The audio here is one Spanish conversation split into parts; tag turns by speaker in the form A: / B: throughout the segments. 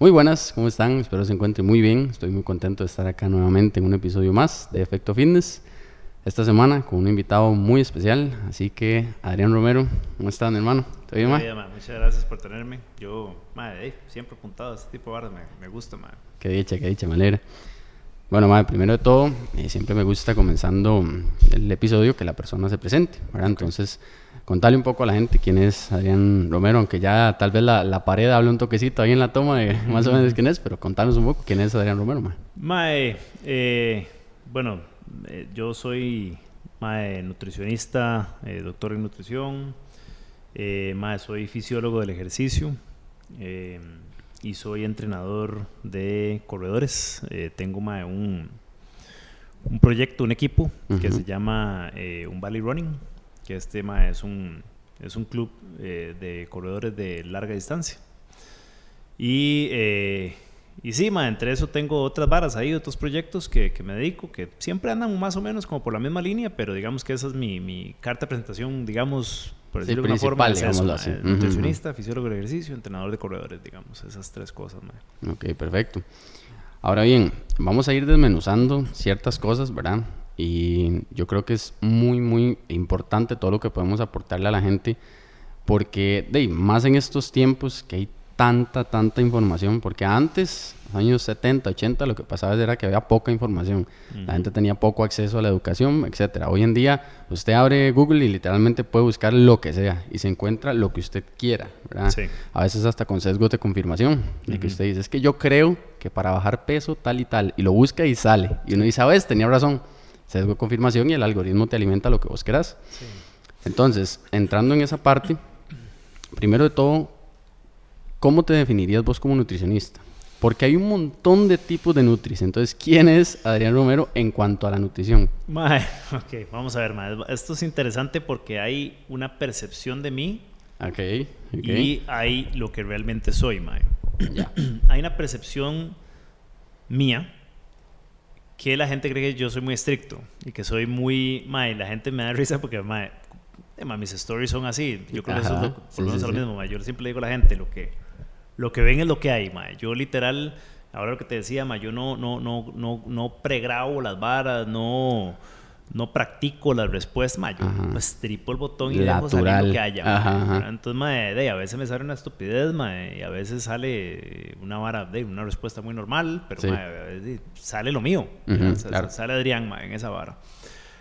A: Muy buenas, ¿cómo están? Espero se encuentren muy bien. Estoy muy contento de estar acá nuevamente en un episodio más de Efecto Fitness. Esta semana con un invitado muy especial, así que Adrián Romero, ¿cómo están, hermano?
B: ¿Te bien, Muchas gracias por tenerme. Yo, madre, siempre apuntado a este tipo de barras, me, me gusta, madre.
A: Qué dicha, qué dicha, me alegra. Bueno, madre, primero de todo, eh, siempre me gusta comenzando el episodio que la persona se presente, ¿verdad? Entonces, contarle un poco a la gente quién es Adrián Romero, aunque ya tal vez la, la pared hable un toquecito ahí en la toma de más o menos quién es, pero contanos un poco quién es Adrián Romero, mae.
B: Mae, eh, bueno, eh, yo soy mae, nutricionista, eh, doctor en nutrición, mae, soy fisiólogo del ejercicio y soy entrenador de corredores. tengo mae, un, un proyecto, un equipo que se llama un Valley Running que este tema es un, es un club eh, de corredores de larga distancia. Y, eh, y sí, ma, entre eso tengo otras varas ahí, otros proyectos que, que, me dedico, que siempre andan más o menos como por la misma línea, pero digamos que esa es mi, mi carta de presentación, digamos, por decirlo de alguna forma, es nutricionista, fisiólogo de ejercicio, entrenador de corredores, digamos, esas tres cosas. Ma.
A: Ok, perfecto. Ahora bien, vamos a ir desmenuzando ciertas cosas, ¿verdad? Y yo creo que es muy, muy importante todo lo que podemos aportarle a la gente, porque de, más en estos tiempos que hay tanta, tanta información, porque antes, años 70, 80, lo que pasaba era que había poca información, la gente tenía poco acceso a la educación, etcétera. Hoy en día usted abre Google y literalmente puede buscar lo que sea y se encuentra lo que usted quiera, ¿verdad? A veces hasta con sesgos de confirmación, de que usted dice, es que yo creo que para bajar peso tal y tal, y lo busca y sale, y uno dice, a ver, tenía razón sesgo de confirmación y el algoritmo te alimenta lo que vos querás. Entonces, entrando en esa parte, primero de todo, ¿cómo te definirías vos como nutricionista? Porque hay un montón de tipos de nutris. Entonces, ¿quién es Adrián Romero en cuanto a la nutrición?
B: ok, vamos a ver, mae. Esto es interesante porque hay una percepción de mí
A: okay,
B: y hay lo que realmente soy, mae. hay una percepción mía que la gente cree que yo soy muy estricto y que soy muy... Mae, la gente me da risa porque, mae, eh, mis stories son así. Yo creo que eso es lo, por lo menos lo mismo, Yo siempre le digo a la gente, lo que, lo que ven es lo que hay, mae. Yo literal, ahora lo que te decía, mae, yo no, no, no, no, no pregrabo las varas, no no practico las respuestas, ma, yo pues tripo el botón y dejo salir lo que haya. Entonces, ma, de, a veces me sale una estupidez, ma, y a veces sale una vara, de, una respuesta muy normal, pero ma, sale lo mío. Sale Adrián, ma, en esa vara.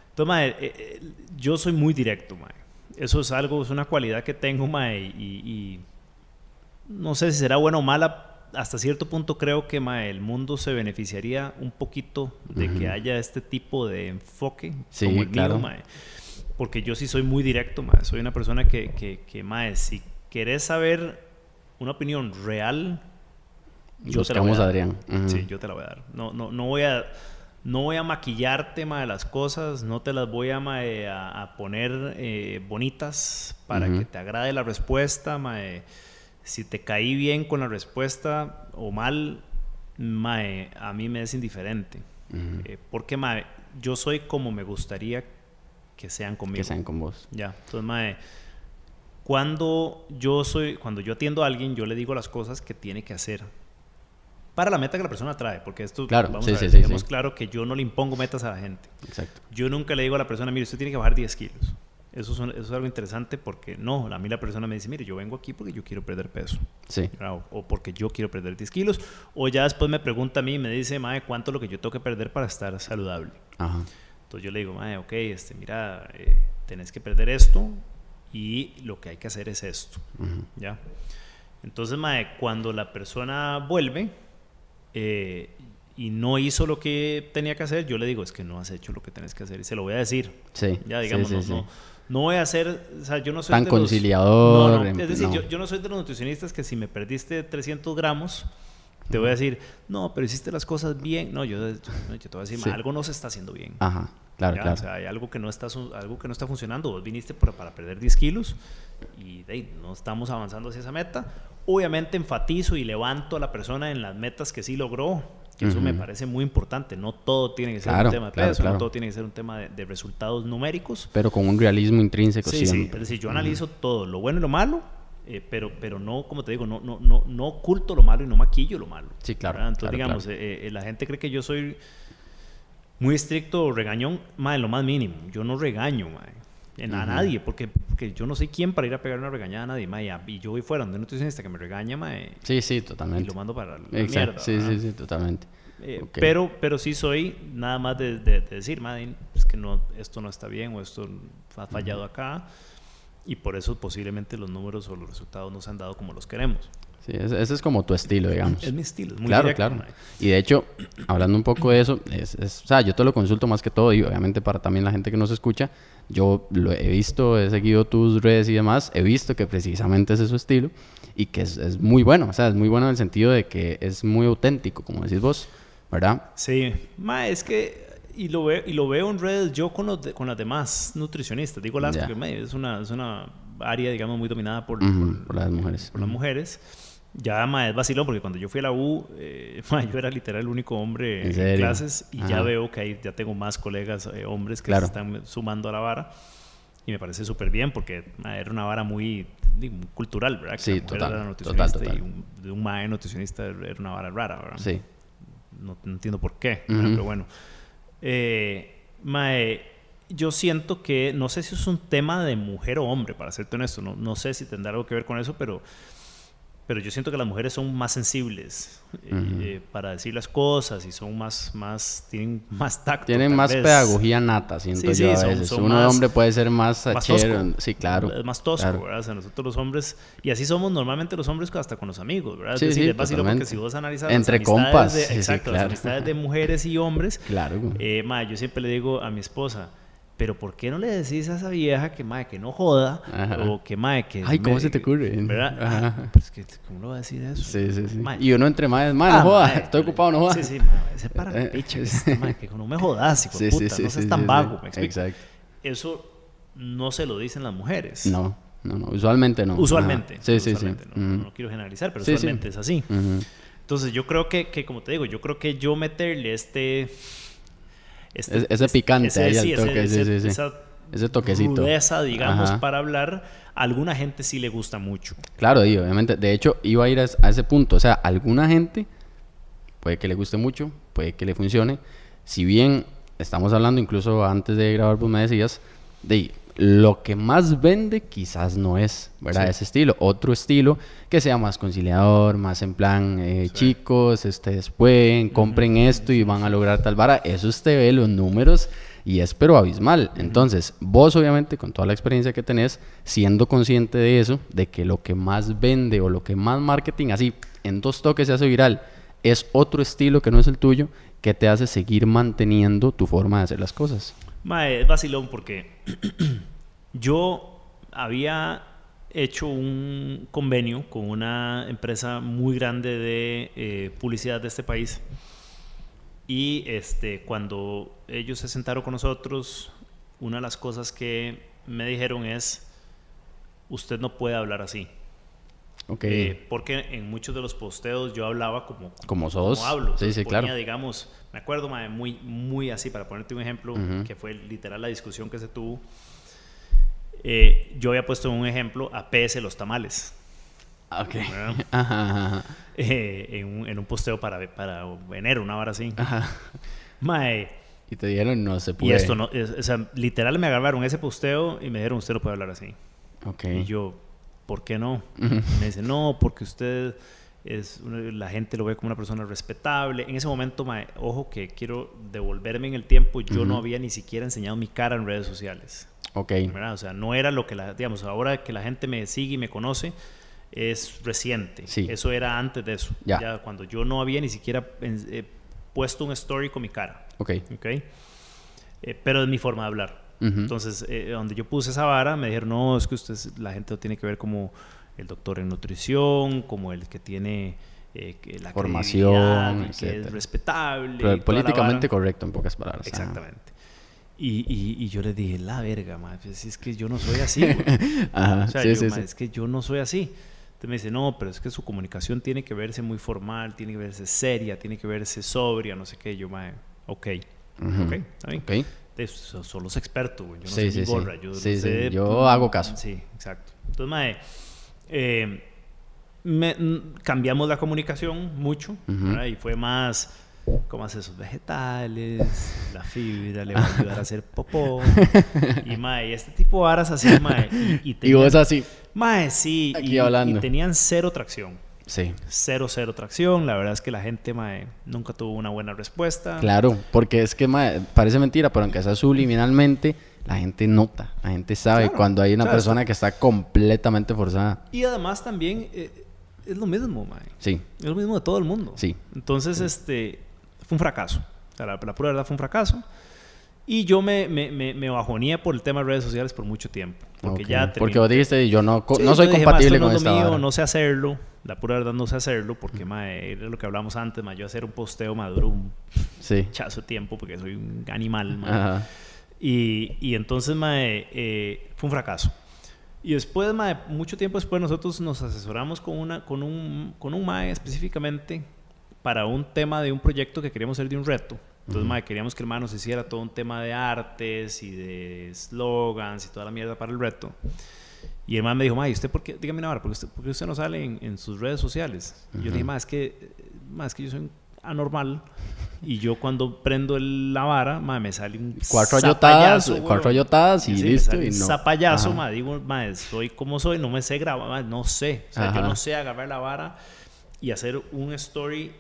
B: Entonces, eh, eh, yo soy muy directo, ma. Eso es algo, es una cualidad que tengo, ma, y, y no sé si será buena o mala, hasta cierto punto creo que el mundo se beneficiaría un poquito de que haya este tipo de enfoque como el claro. mío, porque yo sí soy muy directo, soy una persona que, que, que si querés saber una opinión real,
A: yo te la voy a dar. Adrián.
B: Sí, yo te la voy a dar. No, no, no voy a no voy a maquillarte de las cosas, no te las voy a, a, poner eh, bonitas para que te agrade la respuesta. Mae si te caí bien con la respuesta o mal, mae, a mí me es indiferente. Eh, porque, mae, yo soy como me gustaría que sean conmigo.
A: Que sean con vos.
B: Ya, entonces, mae, cuando yo soy, cuando yo atiendo a alguien, yo le digo las cosas que tiene que hacer para la meta que la persona trae, porque esto,
A: claro, vamos
B: sí,
A: a ver,
B: sí, claro que yo no le impongo metas a la gente.
A: Exacto.
B: Yo nunca le digo a la persona, mire, usted tiene que bajar 10 kilos. Eso es, algo interesante porque no, a mí la persona me dice, mire, yo vengo aquí porque yo quiero perder peso.
A: Sí.
B: O, porque yo quiero perder 10 kilos. O ya después me pregunta a mí y me dice, mae, ¿cuánto es lo que yo tengo que perder para estar saludable?
A: Ajá.
B: Entonces yo le digo, mae, ok, este, mira, eh, tenés que perder esto y lo que hay que hacer es esto. ¿Ya? Entonces, mae, cuando la persona vuelve eh, y no hizo lo que tenía que hacer, yo le digo, es que no has hecho lo que tenés que hacer y se lo voy a decir.
A: Sí.
B: Ya, digamos, no no voy a ser, o sea, yo no soy
A: tan conciliador.
B: es decir, yo, yo, no soy de los nutricionistas que si me perdiste 300 gramos, te voy a decir, no, pero hiciste las cosas bien. No, yo, yo, te voy a decir, algo no se está haciendo bien.
A: Ajá, claro, claro. O
B: sea, hay algo que no está, algo que no está funcionando. Vos viniste para, para perder 10 kilos y de no estamos avanzando hacia esa meta. Obviamente enfatizo y levanto a la persona en las metas que sí logró eso me parece muy importante. No todo tiene que ser un tema de peso, no todo tiene que ser un tema de, resultados numéricos.
A: Pero con un realismo intrínseco
B: sí, siempre. Sí, es decir, yo analizo todo, lo bueno y lo malo, eh, pero, pero no, como te digo, no, no, no, no oculto lo malo y no maquillo lo malo.
A: Sí, claro.
B: Entonces, digamos, eh, la gente cree que yo soy muy estricto o regañón, más en lo más mínimo. Yo no regaño, En, a nadie, porque, porque, yo no soy quien para ir a pegar una regañada a nadie, y, yo voy fuera donde un nutricionista que me regaña,
A: sí, sí, totalmente.
B: Y lo mando para la
A: Exacto. sí, sí, sí, totalmente.
B: Eh, pero, pero sí soy nada más de, de, decir, madre, es que no, esto no está bien o esto ha fallado acá y por eso posiblemente los números o los resultados no se han dado como los queremos.
A: Sí, ese, es como tu estilo, digamos.
B: Es mi estilo, es muy
A: Claro, claro. Y de hecho, hablando un poco de eso, es, o sea, yo te lo consulto más que todo y obviamente para también la gente que nos escucha, yo lo he visto, he seguido tus redes y demás, he visto que precisamente ese es su estilo y que es, es muy bueno, o sea, es muy bueno en el sentido de que es muy auténtico, como decís vos. ¿verdad?
B: Sí, ma, es que, y lo veo, y lo veo en redes yo con, los con las demás nutricionistas, digo las porque es una, es una área, digamos, muy dominada por,
A: por, las mujeres.
B: Por las mujeres. Ya ma, es vacilón porque cuando yo fui a la U, eh, yo era literal el único hombre en, clases y ya veo que ahí ya tengo más colegas eh, hombres que se están sumando a la vara y me parece súper bien porque era una vara muy, cultural, ¿verdad?
A: sí, total, total, total.
B: Y un, de un mae nutricionista era una vara rara, ¿verdad?
A: Sí
B: no, entiendo por qué, pero bueno. Eh, mae, yo siento que, no sé si es un tema de mujer o hombre, para serte honesto, no, no sé si tendrá algo que ver con eso, pero pero yo siento que las mujeres son más sensibles eh, eh, para decir las cosas y son más, más tienen más tacto.
A: Tienen más pedagogía nata, siento yo a veces. Son, Un hombre puede ser más, achero, sí, claro.
B: Es más tosco, ¿verdad? O sea, nosotros los hombres, y así somos normalmente los hombres hasta con los amigos, ¿verdad?
A: Sí, es decir,
B: es fácil porque si vos analizas
A: Entre compas.
B: exacto, las amistades de mujeres y hombres.
A: Claro.
B: Eh, ma, yo siempre le digo a mi esposa, pero ¿por qué no le decís a esa vieja que, madre, que no joda? O que, madre, que...
A: Ay, ¿cómo se te ocurre?
B: ¿Verdad? Ajá. Pues que, ¿cómo lo va a decir eso?
A: Sí, sí, sí. y uno entre madres, madre, no ah, joda, estoy ocupado, no joda.
B: Sí, sí, madre, ese para eh, picha, madre, que no me jodas, hijo de puta, no seas tan vago, me explico. Exacto. Eso no se lo dicen las mujeres.
A: No, no, no, usualmente no.
B: Usualmente.
A: Sí, sí, sí.
B: No, quiero generalizar, pero usualmente es así. Entonces, yo creo que, que, como te digo, yo creo que yo meterle este...
A: este ese picante ese, ahí al toque, sí, sí, sí ese toquecito.
B: Rudeza, digamos, para hablar, a alguna gente sí le gusta mucho.
A: Claro, y obviamente. De hecho, iba a ir a, ese punto. O sea, alguna gente puede que le guste mucho, puede que le funcione. Si bien estamos hablando, incluso antes de grabar, vos me decías, de lo que más vende quizás no es, ¿verdad? Ese estilo. Otro estilo que sea más conciliador, más en plan, eh, chicos, ustedes pueden, compren esto y van a lograr tal vara. Eso usted ve los números y es pero abismal. Entonces, vos obviamente con toda la experiencia que tenés, siendo consciente de eso, de que lo que más vende o lo que más marketing así en dos toques se hace viral es otro estilo que no es el tuyo, que te hace seguir manteniendo tu forma de hacer las cosas.
B: Mae, es vacilón porque yo había hecho un convenio con una empresa muy grande de eh, publicidad de este país y este, cuando ellos se sentaron con nosotros, una de las cosas que me dijeron es, usted no puede hablar así.
A: Okay.
B: Eh, porque en muchos de los posteos yo hablaba como,
A: como sos.
B: Como hablo.
A: Sí, sí, claro.
B: digamos, me acuerdo muy, muy así, para ponerte un ejemplo, que fue literal la discusión que se tuvo. Eh, yo había puesto un ejemplo a PS los tamales.
A: Ok.
B: Eh, en, un, en, un, posteo para, para enero, una hora así. Ajá. Mae.
A: Y te dijeron, no se puede.
B: Y esto no, o sea, literal me agarraron ese posteo y me dijeron, usted no puede hablar así.
A: Ok.
B: Y yo, ¿por qué no? Me dice, no, porque usted es, la gente lo ve como una persona respetable. En ese momento, mae, ojo que quiero devolverme en el tiempo, yo no había ni siquiera enseñado mi cara en redes sociales.
A: Ok.
B: ¿verdad? O sea, no era lo que la, digamos, ahora que la gente me sigue y me conoce, es reciente. Eso era antes de eso. Ya. cuando yo no había ni siquiera eh, puesto un story con mi cara.
A: Ok.
B: okay? Eh, pero es mi forma de hablar. Entonces, eh, donde yo puse esa vara, me dijeron, no, es que usted, la gente lo tiene que ver como el doctor en nutrición, como el que tiene la
A: formación,
B: que es respetable.
A: políticamente correcto, en pocas palabras.
B: Exactamente. Y, y, yo le dije, la verga, ma, pues es que yo no soy así.
A: Ajá, o sea, sí, sí,
B: es que yo no soy así. Entonces me dice, no, pero es que su comunicación tiene que verse muy formal, tiene que verse seria, tiene que verse sobria, no sé qué. Yo, mae, ok. Ok, está bien.
A: Okay.
B: Son los expertos, güey. Yo no soy ni gorra. Yo,
A: sí, sé, yo hago caso.
B: Sí, exacto. Entonces, mae, Eh, cambiamos la comunicación mucho y fue más cómo hace esos vegetales, la fibra le va a ayudar a hacer popó. y mae, este tipo de aras así, mae.
A: Y, y, vos así.
B: Mae, sí. y, y tenían cero tracción.
A: Sí.
B: Cero, cero tracción. La verdad es que la gente, mae, nunca tuvo una buena respuesta.
A: Claro, porque es que, mae, parece mentira, pero aunque sea subliminalmente, la gente nota, la gente sabe cuando hay una persona que está completamente forzada.
B: Y además también eh, es lo mismo, mae.
A: Sí.
B: Es lo mismo de todo el mundo.
A: Sí.
B: Entonces, este, fue un fracaso. O sea, la, pura verdad fue un fracaso. Y yo me, me, me, bajonía por el tema de redes sociales por mucho tiempo. Porque ya
A: Porque vos dijiste, yo no, no soy compatible con esto mío,
B: No sé hacerlo. La pura verdad no sé hacerlo porque, mae, es lo que hablamos antes, mae. Yo hacer un posteo maduro un
A: sí.
B: chazo tiempo porque soy un animal, mae. Y, y, entonces, mae, eh, fue un fracaso. Y después, mae, mucho tiempo después, nosotros nos asesoramos con, una, con, un, con un mae específicamente para un tema de un proyecto que queríamos hacer de un reto. Entonces, mae, queríamos que el hermano se hiciera todo un tema de artes y de slogans y toda la mierda para el reto. Y el man me dijo, mae, ¿usted por qué? Dígame ahora, ¿por qué usted, usted no sale en, en, sus redes sociales? Y yo le dije, mae, es que, mae, es que yo soy anormal y yo cuando prendo la vara, ma, me sale un
A: cuatro ayotadas, cuatro ayotadas y listo. Y
B: no. zapallazo, ma, digo, ma, soy como soy, no me sé grabar, no sé. O sea, yo no sé agarrar la vara y hacer un story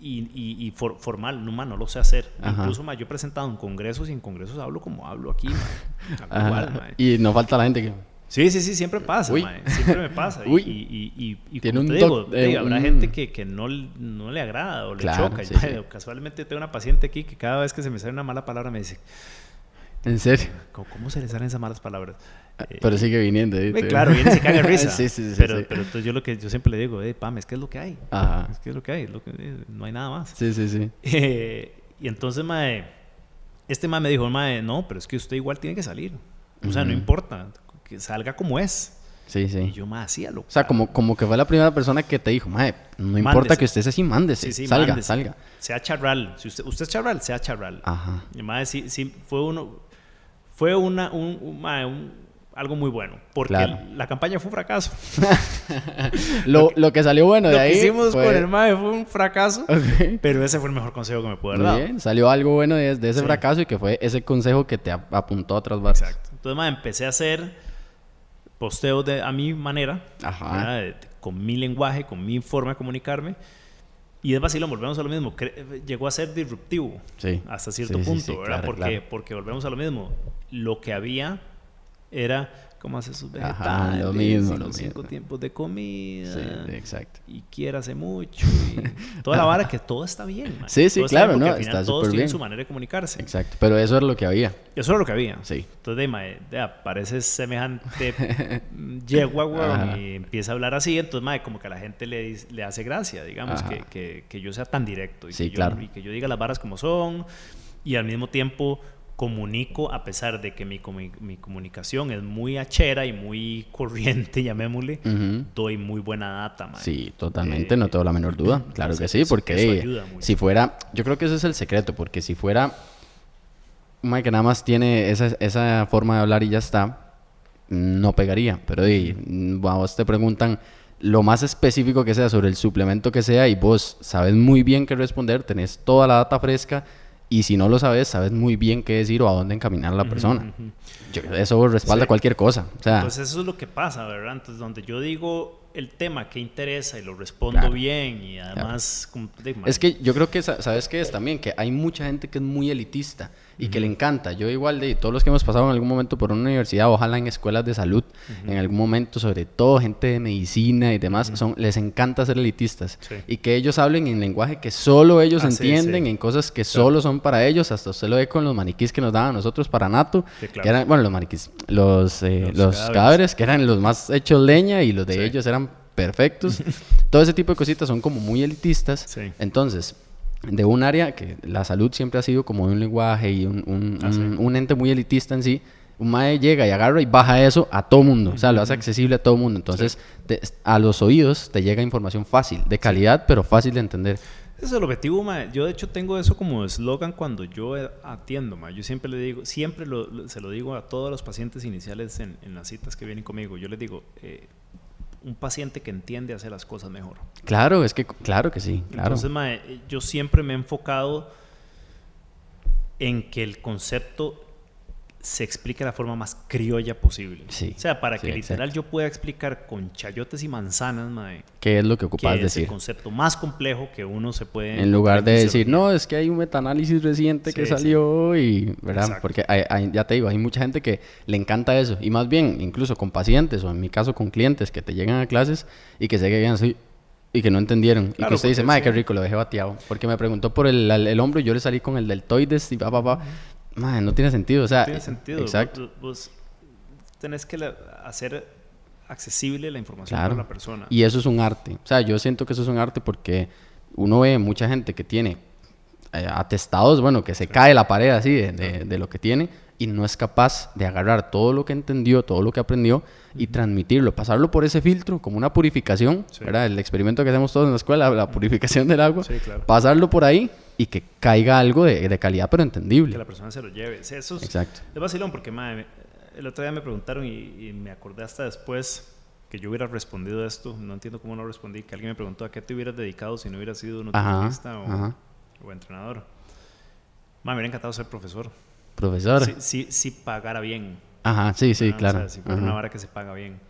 B: y, y, formal, no, ma, no lo sé hacer. Incluso, ma, yo he presentado en congresos y en congresos hablo como hablo aquí,
A: Y no falta la gente que
B: Sí, sí, sí, siempre pasa, siempre me pasa. Y, y, y, y como te digo, eh, habrá gente que, que no, no, le agrada o le choca. Casualmente tengo una paciente aquí que cada vez que se me sale una mala palabra me dice...
A: ¿En serio?
B: ¿Cómo, se le salen esas malas palabras?
A: Ah, pero sigue viniendo. ¿eh?
B: Claro, viene y se caga risa. sí, sí, sí, pero, pero entonces yo lo que yo siempre le digo, eh, Pam, es que es lo que hay. Ajá. Es que es lo que hay, lo que, no hay nada más.
A: Sí, sí, sí.
B: Eh, y entonces, mae, este mae me dijo, mae, no, pero es que usted igual tiene que salir. O sea, no importa que salga como es.
A: Sí, sí.
B: Y yo más hacía lo
A: O sea, como, como que fue la primera persona que te dijo, mae, no importa que usted sea así, mándese. Sí, sí, salga, salga.
B: Sea charral. Si usted, usted es charral, sea charral. Ajá. Y más sí, sí, fue uno. Fue una, un, un, algo muy bueno. Porque la campaña fue un fracaso.
A: lo, lo, que salió bueno de ahí.
B: Lo que hicimos con el MAE fue un fracaso. Pero ese fue el mejor consejo que me pude dar.
A: Bien, salió algo bueno de, ese fracaso y que fue ese consejo que te apuntó a otras.
B: Exacto. Entonces, MAE, empecé a hacer posteo de, a mi manera, con mi lenguaje, con mi forma de comunicarme. Y es vacilo, volvemos a lo mismo. llegó a ser disruptivo hasta cierto punto, ¿verdad? porque, porque volvemos a lo mismo. Lo que había era cómo hace sus vegetales, lo mismo, los cinco tiempos de comida.
A: Sí, exacto.
B: Y hace mucho. Y toda la vara que todo está bien.
A: Sí, sí, claro, ¿no? está
B: todos tienen su manera de comunicarse.
A: Exacto, pero eso era lo que había.
B: Eso era lo que había.
A: Sí.
B: Entonces, de, parece semejante yegua, y empieza a hablar así. Entonces, mae, como que a la gente le, le hace gracia, digamos, que, que, que, yo sea tan directo. Y
A: sí,
B: que
A: claro.
B: Yo, y que yo diga las varas como son. Y al mismo tiempo comunico, a pesar de que mi, mi comunicación es muy achera y muy corriente, llamémosle, doy muy buena data. Man.
A: Sí, totalmente, no tengo la menor duda. Claro que sí, porque si fuera, yo creo que ese es el secreto, porque si fuera Mike que nada más tiene esa, esa forma de hablar y ya está, no pegaría. Pero y, vos te preguntan lo más específico que sea sobre el suplemento que sea y vos sabes muy bien qué responder, tenés toda la data fresca y si no lo sabes, sabes muy bien qué decir o a dónde encaminar a la persona. eso respalda cualquier cosa. O sea,
B: pues eso es lo que pasa, ¿verdad? Entonces, donde yo digo el tema que interesa y lo respondo bien y además...
A: Es que yo creo que, ¿sabes qué es también? Que hay mucha gente que es muy elitista y que le encanta. Yo igual de todos los que hemos pasado en algún momento por una universidad, ojalá en escuelas de salud, en algún momento, sobre todo gente de medicina y demás, son, les encanta ser elitistas. Y que ellos hablen en lenguaje que solo ellos ah, entienden, en cosas que solo son para ellos. Hasta usted lo ve con los maniquís que nos daban a nosotros para Nato. que eran, bueno, los maniquís, los, eh, los, cadáveres. que eran los más hechos leña y los de ellos eran perfectos. Todo ese tipo de cositas son como muy elitistas. Entonces, de un área que la salud siempre ha sido como un lenguaje y un, ah, un, ente muy elitista en sí, un mae llega y agarra y baja eso a todo mundo, o sea, lo hace accesible a todo mundo. Entonces, a los oídos te llega información fácil, de calidad, pero fácil de entender.
B: Ese es el objetivo, mae. Yo, de hecho, tengo eso como eslogan cuando yo atiendo, mae. Yo siempre le digo, siempre se lo digo a todos los pacientes iniciales en, las citas que vienen conmigo. Yo les digo, eh, un paciente que entiende hacer las cosas mejor.
A: Claro, es que, claro que sí, claro.
B: Entonces, mae, yo siempre me he enfocado en que el concepto se explique de la forma más criolla posible.
A: Sí,
B: o sea, para
A: sí,
B: que literal
A: exacto.
B: yo pueda explicar con chayotes y manzanas, mae,
A: ¿Qué es lo que
B: que
A: ocupas
B: es
A: decir?
B: el concepto más complejo que uno se puede...
A: En lugar de decir, no, es que hay un metaanálisis reciente que
B: Sí,
A: salió y, ¿verdad?
B: Exacto.
A: Porque hay- hay- ya te digo, hay mucha gente que le encanta eso. Y más bien, incluso con pacientes o en mi caso con clientes que te llegan a clases y que se quedan así y que no entendieron. y que usted dice, madre, qué rico, lo dejé bateado. Porque me preguntó por el, el, el hombro y yo le salí con el deltoides y pa, pa, pa. Madre, no tiene sentido. O sea,
B: No tiene sentido.
A: Exacto.
B: Vos, vos tenés que hacer accesible la información
A: Claro.
B: para la persona.
A: Y eso es un arte. O sea, yo siento que eso es un arte porque uno ve mucha gente que tiene eh, atestados, bueno, que se cae la pared así de, de- de lo que tiene y no es capaz de agarrar todo lo que entendió, todo lo que aprendió y transmitirlo, pasarlo por ese filtro como una purificación,
B: Sí.
A: ¿verdad? El experimento que hacemos todos en la escuela, la purificación del agua,
B: Sí, claro.
A: pasarlo por ahí y que caiga algo de, de calidad pero entendible.
B: Que la persona se lo lleve. Sí, eso es,
A: Exacto.
B: es vacilón porque madre, el otro día me preguntaron y, y me acordé hasta después que yo hubiera respondido esto. No entiendo cómo no respondí. Que alguien me preguntó a qué te hubieras dedicado si no hubieras sido
A: Ajá,
B: nutricionista o,
A: ajá.
B: o entrenador. Madre, me hubiera encantado ser profesor.
A: Profesor.
B: Si, si, si pagara bien.
A: Ajá, sí, sí,
B: ¿verdad?
A: claro.
B: O sea, si fuera
A: Ajá.
B: una vara que se paga bien.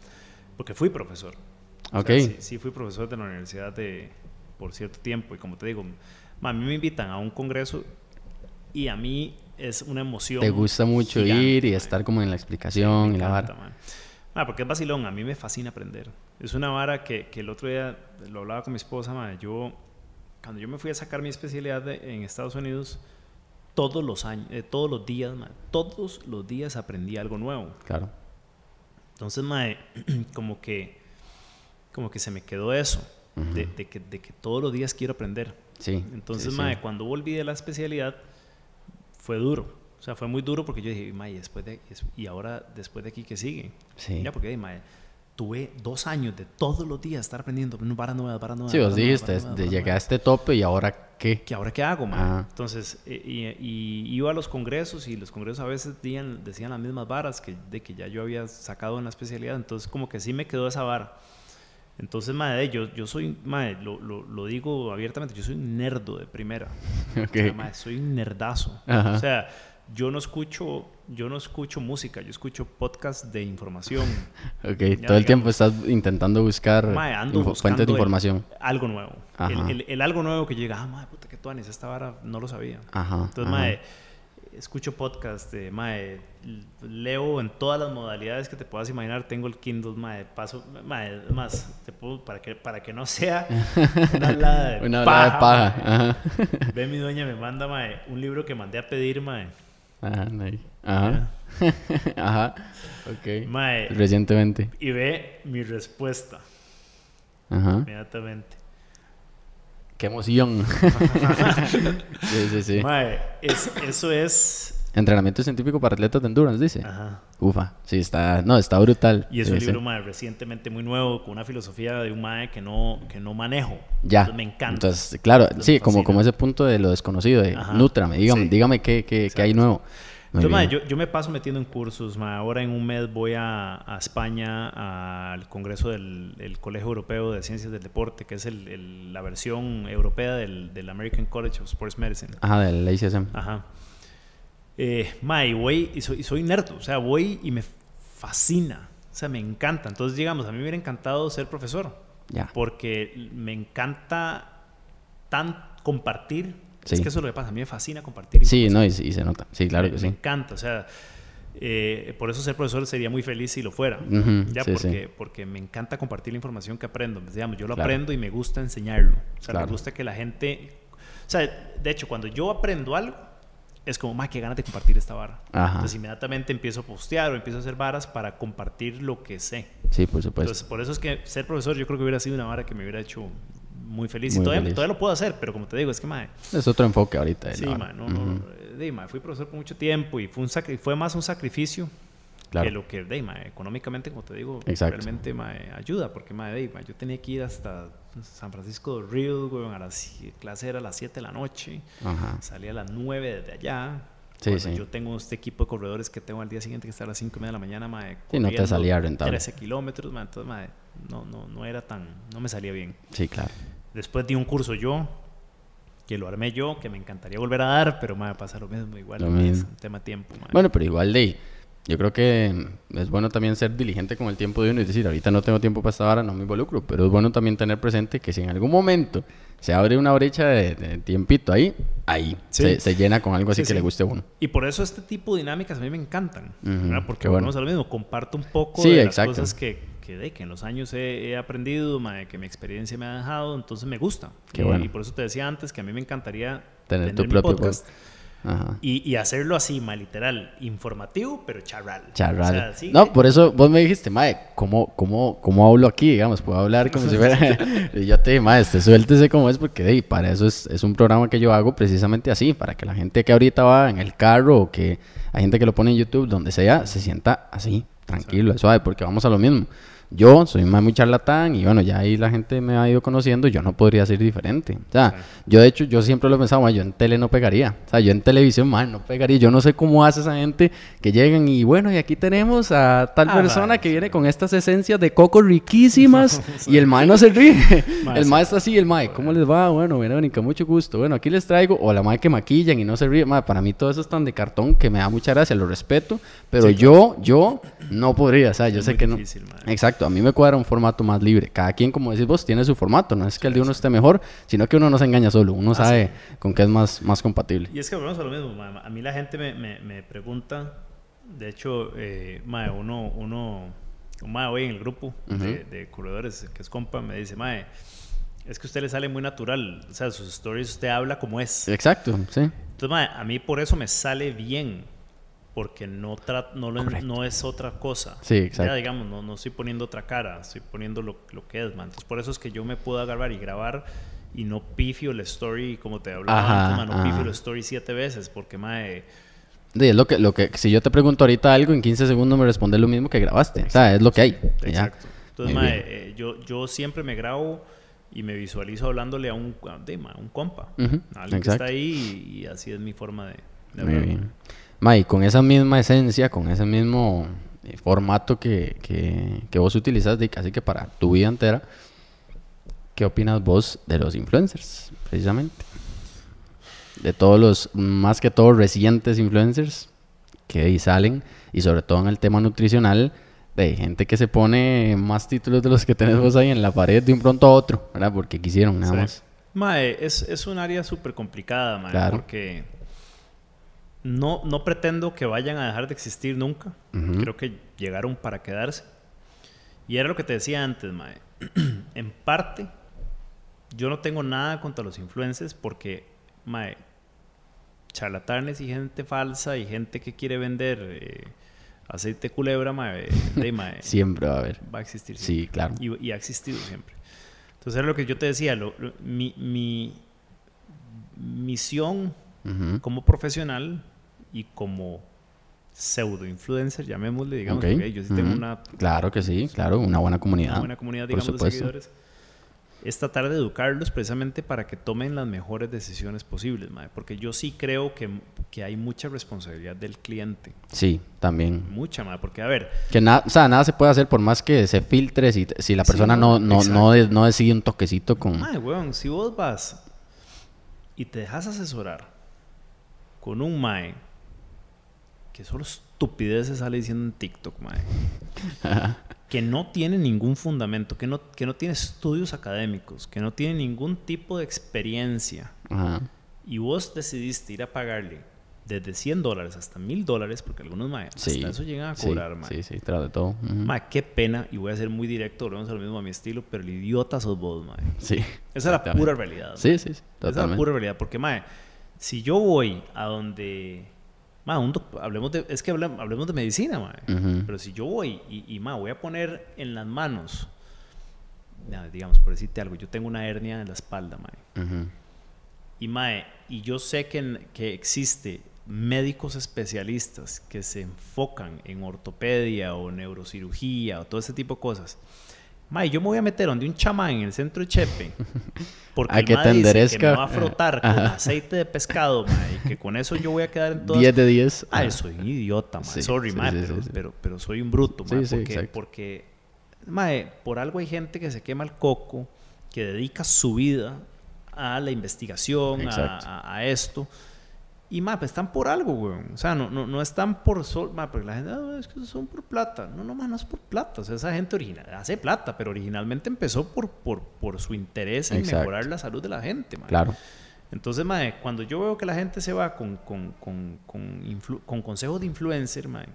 B: Porque fui profesor. O
A: Ok.
B: sea, sí, sí fui profesor de la universidad de, por cierto tiempo. Y como te digo, a mí me invitan a un congreso y a mí es una emoción.
A: Te gusta mucho
B: gigante,
A: ir y
B: ma.
A: estar como en la
B: Sí,
A: explicación
B: me
A: y la vara.
B: man. Ma, porque es vacilón, a mí me fascina aprender. Es una vara que, que el otro día lo hablaba con mi esposa, yo cuando yo me fui a sacar mi especialidad de- en Estados Unidos, todos los años, eh, todos los días, todos los días aprendí algo nuevo.
A: Claro.
B: Entonces, mae, como que, como que se me quedó eso, de, de que, de que todos los días quiero aprender.
A: Sí.
B: Entonces,
A: sí, sí.
B: mae, cuando volví de la especialidad, fue duro. O sea, fue muy duro porque yo dije, mae, después de, y ahora, después de aquí, ¿qué sigue?
A: Sí.
B: Ya, porque, mae, tuve dos años de todos los días estar aprendiendo para nuevas, para nuevas.
A: Sí, vos dijiste, llegué a este tope y ahora qué.
B: ¿Que ahora qué hago?
A: Ajá.
B: Entonces, eh, y, y iba a los congresos y los congresos a veces decían, decían las mismas varas que, de que ya yo había sacado en la especialidad. Entonces, como que sí me quedó esa vara. Entonces, mae, yo, yo soy, mae, lo, lo, lo digo abiertamente, yo soy un nerdo de primera.
A: Ok.
B: O sea, mae, soy un nerdazo.
A: Ajá.
B: O sea, yo no escucho, yo no escucho música, yo escucho podcast de información.
A: Ok,
B: Ya,
A: todo el tiempo
B: digamos.
A: estás intentando buscar info- fuentes de
B: buscando el-
A: información.
B: algo nuevo. El, el- el algo nuevo que diga, ah, mae, puta, que tú esta vara no lo sabía.
A: Ajá.
B: Entonces,
A: ajá.
B: mae, escucho podcast, eh, mae, leo en todas las modalidades que te puedas imaginar. Tengo el Kindle, mae, paso, mae, más, te puedo, para que, para que no sea una hablada de
A: Una
B: paja,
A: de paja.
B: mae.
A: Ajá.
B: Ve, mi dueña me manda, mae, un libro que mandé a pedir, mae.
A: Ajá. Ajá. Ajá. Ok.
B: Mae,
A: Recientemente.
B: y ve mi respuesta
A: Ajá.
B: inmediatamente.
A: Qué emoción. sí, sí, sí.
B: Mae, es, eso es...
A: Entrenamiento científico para atletas de endurance, dice.
B: Ajá.
A: Ufa. Sí, está. No, está brutal.
B: Y es
A: Sí,
B: un
A: sí.
B: libro, mae, recientemente muy nuevo, con una filosofía de un mae que no, que no manejo.
A: Ya.
B: Entonces me encanta.
A: Entonces, claro,
B: Entonces
A: sí, como, como ese punto de lo desconocido, de
B: Ajá.
A: nútrame, dígame,
B: Sí.
A: dígame qué, qué, qué hay nuevo.
B: Entonces, yo, yo me paso metiendo en cursos. Ahora en un mes voy a, a España al Congreso del el Colegio Europeo de Ciencias del Deporte, que es el- el- la versión europea del, del American College of Sports Medicine.
A: Ajá, del ACSM.
B: Ajá. Eh, y voy y soy, y soy nerd, o sea, voy y me fascina, o sea, me encanta. Entonces, digamos, a mí me hubiera encantado ser profesor,
A: Ya.
B: porque me encanta tan compartir.
A: Sí.
B: Es que eso es lo que pasa, a mí me fascina compartir.
A: Sí, no, y, y se nota. Sí, claro
B: me,
A: que
B: me
A: sí.
B: encanta, o sea, eh, por eso ser profesor sería muy feliz si lo fuera.
A: Ujú,
B: Ya,
A: sí,
B: porque,
A: sí.
B: porque me encanta compartir la información que aprendo. Digamos, yo lo
A: Claro.
B: aprendo y me gusta enseñarlo. O sea,
A: Claro.
B: me gusta que la gente... O sea, de hecho, cuando yo aprendo algo, es como, más que ganas de compartir esta vara.
A: Ajá.
B: Entonces, inmediatamente empiezo a postear o empiezo a hacer varas para compartir lo que sé.
A: Sí, por supuesto.
B: Entonces, por eso es que ser profesor yo creo que hubiera sido una vara que me hubiera hecho muy feliz.
A: Muy
B: y todavía,
A: feliz.
B: todavía lo puedo hacer, pero como te digo, es que, madre,
A: es otro enfoque ahorita.
B: Sí,
A: la
B: ma,
A: vara.
B: no, no,
A: Ujú,
B: eh, de, fui profesor por mucho tiempo y fue, un fue más un sacrificio
A: Claro.
B: que lo que, de, ma, económicamente, como te digo,
A: Exacto.
B: realmente ma, ayuda, porque ma, de, ma, yo tenía que ir hasta San Francisco de Río, weón, a las clase era a las 7 de la noche,
A: Ajá.
B: salía a las 9 desde allá, Sí, sí. Yo tengo este equipo de corredores que tengo al día siguiente que está a las 5 y media de la mañana, mae.
A: Sí, no te salía rentable.
B: 13 kilómetros, mae. Entonces, mae, no, no, no era tan... No me salía bien.
A: Sí, claro.
B: Después di un curso yo, que lo armé yo, que me encantaría volver a dar, pero mae, pasa lo mismo igual. Lo mismo. Es un tema de tiempo, mae.
A: Bueno, pero igual de yo creo que es bueno también ser diligente con el tiempo de uno y decir, ahorita no tengo tiempo para esta hora, no me involucro, pero es bueno también tener presente que si en algún momento se abre una brecha de, tiempito ahí, ahí se, llena con algo así que le guste a uno.
B: Y por eso este tipo de dinámicas a mí me encantan, porque bueno. vamos a lo mismo, comparto un poco de las cosas que, que, de, que en los años he, aprendido, que mi experiencia me ha dejado, entonces me gusta. y, y, por eso te decía antes que a mí me encantaría tener, tu propio podcast. Y, hacerlo así, ma, literal, informativo, pero charral.
A: Charral. no, por eso vos me dijiste, mae, ¿cómo, cómo, cómo hablo aquí? Digamos, puedo hablar como si fuera. y yo te dije, mae, este, suéltese como es, porque para eso es, es, un programa que yo hago precisamente así, para que la gente que ahorita va en el carro o que hay gente que lo pone en YouTube, donde sea, se sienta así, tranquilo, suave, porque vamos a lo mismo. Yo soy más muy charlatán y bueno, ya ahí la gente me ha ido conociendo, yo no podría ser diferente. O sea, yo de hecho, yo siempre lo he pensado, yo en tele no pegaría. O sea, yo en televisión, man, no pegaría. Yo no sé cómo hace esa gente que llegan y bueno, y aquí tenemos a tal ah, persona que viene con estas esencias de coco riquísimas y el mae no se ríe. el mae está así, el mae, ¿cómo les va? Bueno, Verónica, mucho gusto. Bueno, aquí les traigo, o la mae que maquillan y no se ríe. para mí todo eso es tan de cartón que me da mucha gracia, lo respeto, pero yo, yo no podría, o sea, yo sé que no. Exacto a mí me cuadra un formato más libre. Cada quien, como decís vos, tiene su formato. No es que el de uno esté mejor, sino que uno no se engaña solo. Uno ah, sabe con qué es más, más compatible.
B: Y es que volvemos a lo mismo. A mí la gente me, me, pregunta, de hecho, eh, uno, uno, hoy en el grupo de, corredores que es compa, me dice, mae, es que a usted le sale muy natural. O sea, sus stories usted habla como es.
A: Exacto, sí.
B: Entonces, a mí por eso me sale bien porque no, no, no, es otra cosa.
A: Sí, exacto.
B: Ya, digamos, no, no estoy poniendo otra cara, estoy poniendo lo, lo, que es, man. Entonces, por eso es que yo me puedo agarrar y grabar y no pifio la story como te hablaba antes, no pifio la story siete veces, porque, mae...
A: Sí, es lo que, lo que, si yo te pregunto ahorita algo, en 15 segundos me respondes lo mismo que grabaste. O sea, es lo que hay.
B: Exacto. Entonces, mae, eh, yo, yo siempre me grabo y me visualizo hablándole a un, de, un compa. a alguien que está ahí y, así es mi forma de, de Muy bien.
A: May, con esa misma esencia, con ese mismo eh, formato que, que, vos utilizas de casi que para tu vida entera, ¿qué opinas vos de los influencers, precisamente? De todos los, más que todos, recientes influencers que ahí salen, y sobre todo en el tema nutricional, de gente que se pone más títulos de los que tenés vos ahí en la pared de un pronto a otro, ¿verdad? Porque quisieron nada más.
B: Mae, es, es un área súper complicada, mae, claro. porque no, no pretendo que vayan a dejar de existir nunca. Creo que llegaron para quedarse. Y era lo que te decía antes, Mae. en parte, yo no tengo nada contra los influencers porque, Mae, charlatanes y gente falsa y gente que quiere vender eh, aceite culebra, Mae,
A: siempre va a haber.
B: Va a existir.
A: Sí, claro.
B: Y, ha existido siempre. Entonces era lo que yo te decía. mi, mi misión como profesional y como pseudo influencer, llamémosle, digamos, que yo sí tengo una...
A: Claro que sí, claro, una buena comunidad. Una
B: buena comunidad, digamos, de seguidores. Es tratar de educarlos precisamente para que tomen las mejores decisiones posibles, madre, porque yo sí creo que, que, hay mucha responsabilidad del cliente.
A: Sí, también.
B: Mucha, madre, porque a ver...
A: Que nada, o sea, nada se puede hacer por más que se filtre si, si la persona no, no, no, no, decide un toquecito con...
B: Madre, weón, si vos vas y te dejas asesorar con un mae que solo estupideces sale diciendo en TikTok, mae. que no tiene ningún fundamento, que no, que no tiene estudios académicos, que no tiene ningún tipo de experiencia. Y vos decidiste ir a pagarle desde 100 dólares hasta 1000 dólares, porque algunos mae, hasta eso llegan a cobrar,
A: sí, Sí, sí, tras de todo.
B: qué pena, y voy a ser muy directo, volvemos a lo mismo a mi estilo, pero el idiota sos vos, mae.
A: Sí.
B: Esa es la pura realidad.
A: Sí, sí, sí.
B: Esa es la pura realidad, porque mae, si yo voy a donde hablemos de, es que hablemos de medicina, pero si yo voy y, y voy a poner en las manos, digamos, por decirte algo, yo tengo una hernia en la espalda, y, mae, y yo sé que, que existe médicos especialistas que se enfocan en ortopedia o neurocirugía o todo ese tipo de cosas, Mae, yo me voy a meter donde un chamán en el centro de Chepe. Porque
A: A
B: el
A: que te
B: dice que me va a frotar con aceite de pescado, mae, y que con eso yo voy a quedar en todas...
A: 10 de 10.
B: Ay, soy un idiota, mae.
A: Sí,
B: Sorry,
A: sí,
B: mae,
A: sí,
B: pero. Pero, pero soy un bruto, mae.
A: sí,
B: porque, porque, mae, por algo hay gente que se quema el coco, que dedica su vida a la investigación, a,
A: Exacto.
B: a- a esto. Y, mae, pues están por algo, weón. O sea, no, no, no están por sol, mae, porque la gente, "Ah, es que son por plata. No, no, mae, no es por plata. O sea, esa gente original hace plata, pero originalmente empezó por, por, por su interés en
A: Exacto.
B: mejorar la salud de la gente, mae.
A: Claro.
B: Entonces, mae, cuando yo veo que la gente se va con, con, con, con, con consejos de influencer, mae,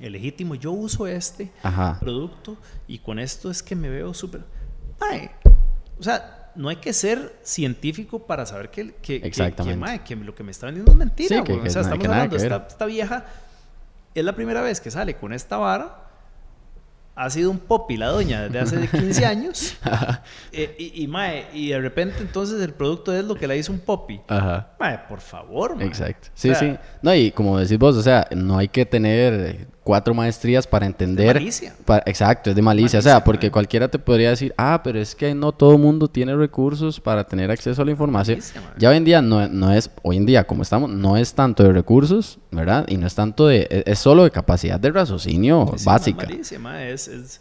B: el legítimo, yo uso este
A: Ajá.
B: producto y con esto es que me veo súper... O sea, no hay que ser científico para saber que, que, que-
A: Exactamente.
B: que, mae, que lo que me está vendiendo es mentira,
A: Sí, que- que
B: O sea, estamos
A: que
B: hablando,
A: que
B: esta, esta vieja es la primera vez que sale con esta vara. Ha sido un popi la doña desde hace de 15 años. Eh, y, y, mae, y de repente entonces el producto es lo que la hizo un popi.
A: Ajá.
B: Mae, por favor, mae.
A: Exacto. Sí,
B: O sea,
A: sí. No, y como decís vos, o sea, no hay que tener cuatro maestrías para entender.
B: malicia.
A: pa- exacto, es de malicia. o sea, porque cualquiera te podría decir, ah, pero es que no todo mundo tiene recursos para tener acceso a la información.
B: Malicia,
A: ya hoy en día no, no es, hoy en día como estamos, no es tanto de recursos, ¿verdad? Y no es tanto de, es, es solo de capacidad de raciocinio básica.
B: malicia, es, es,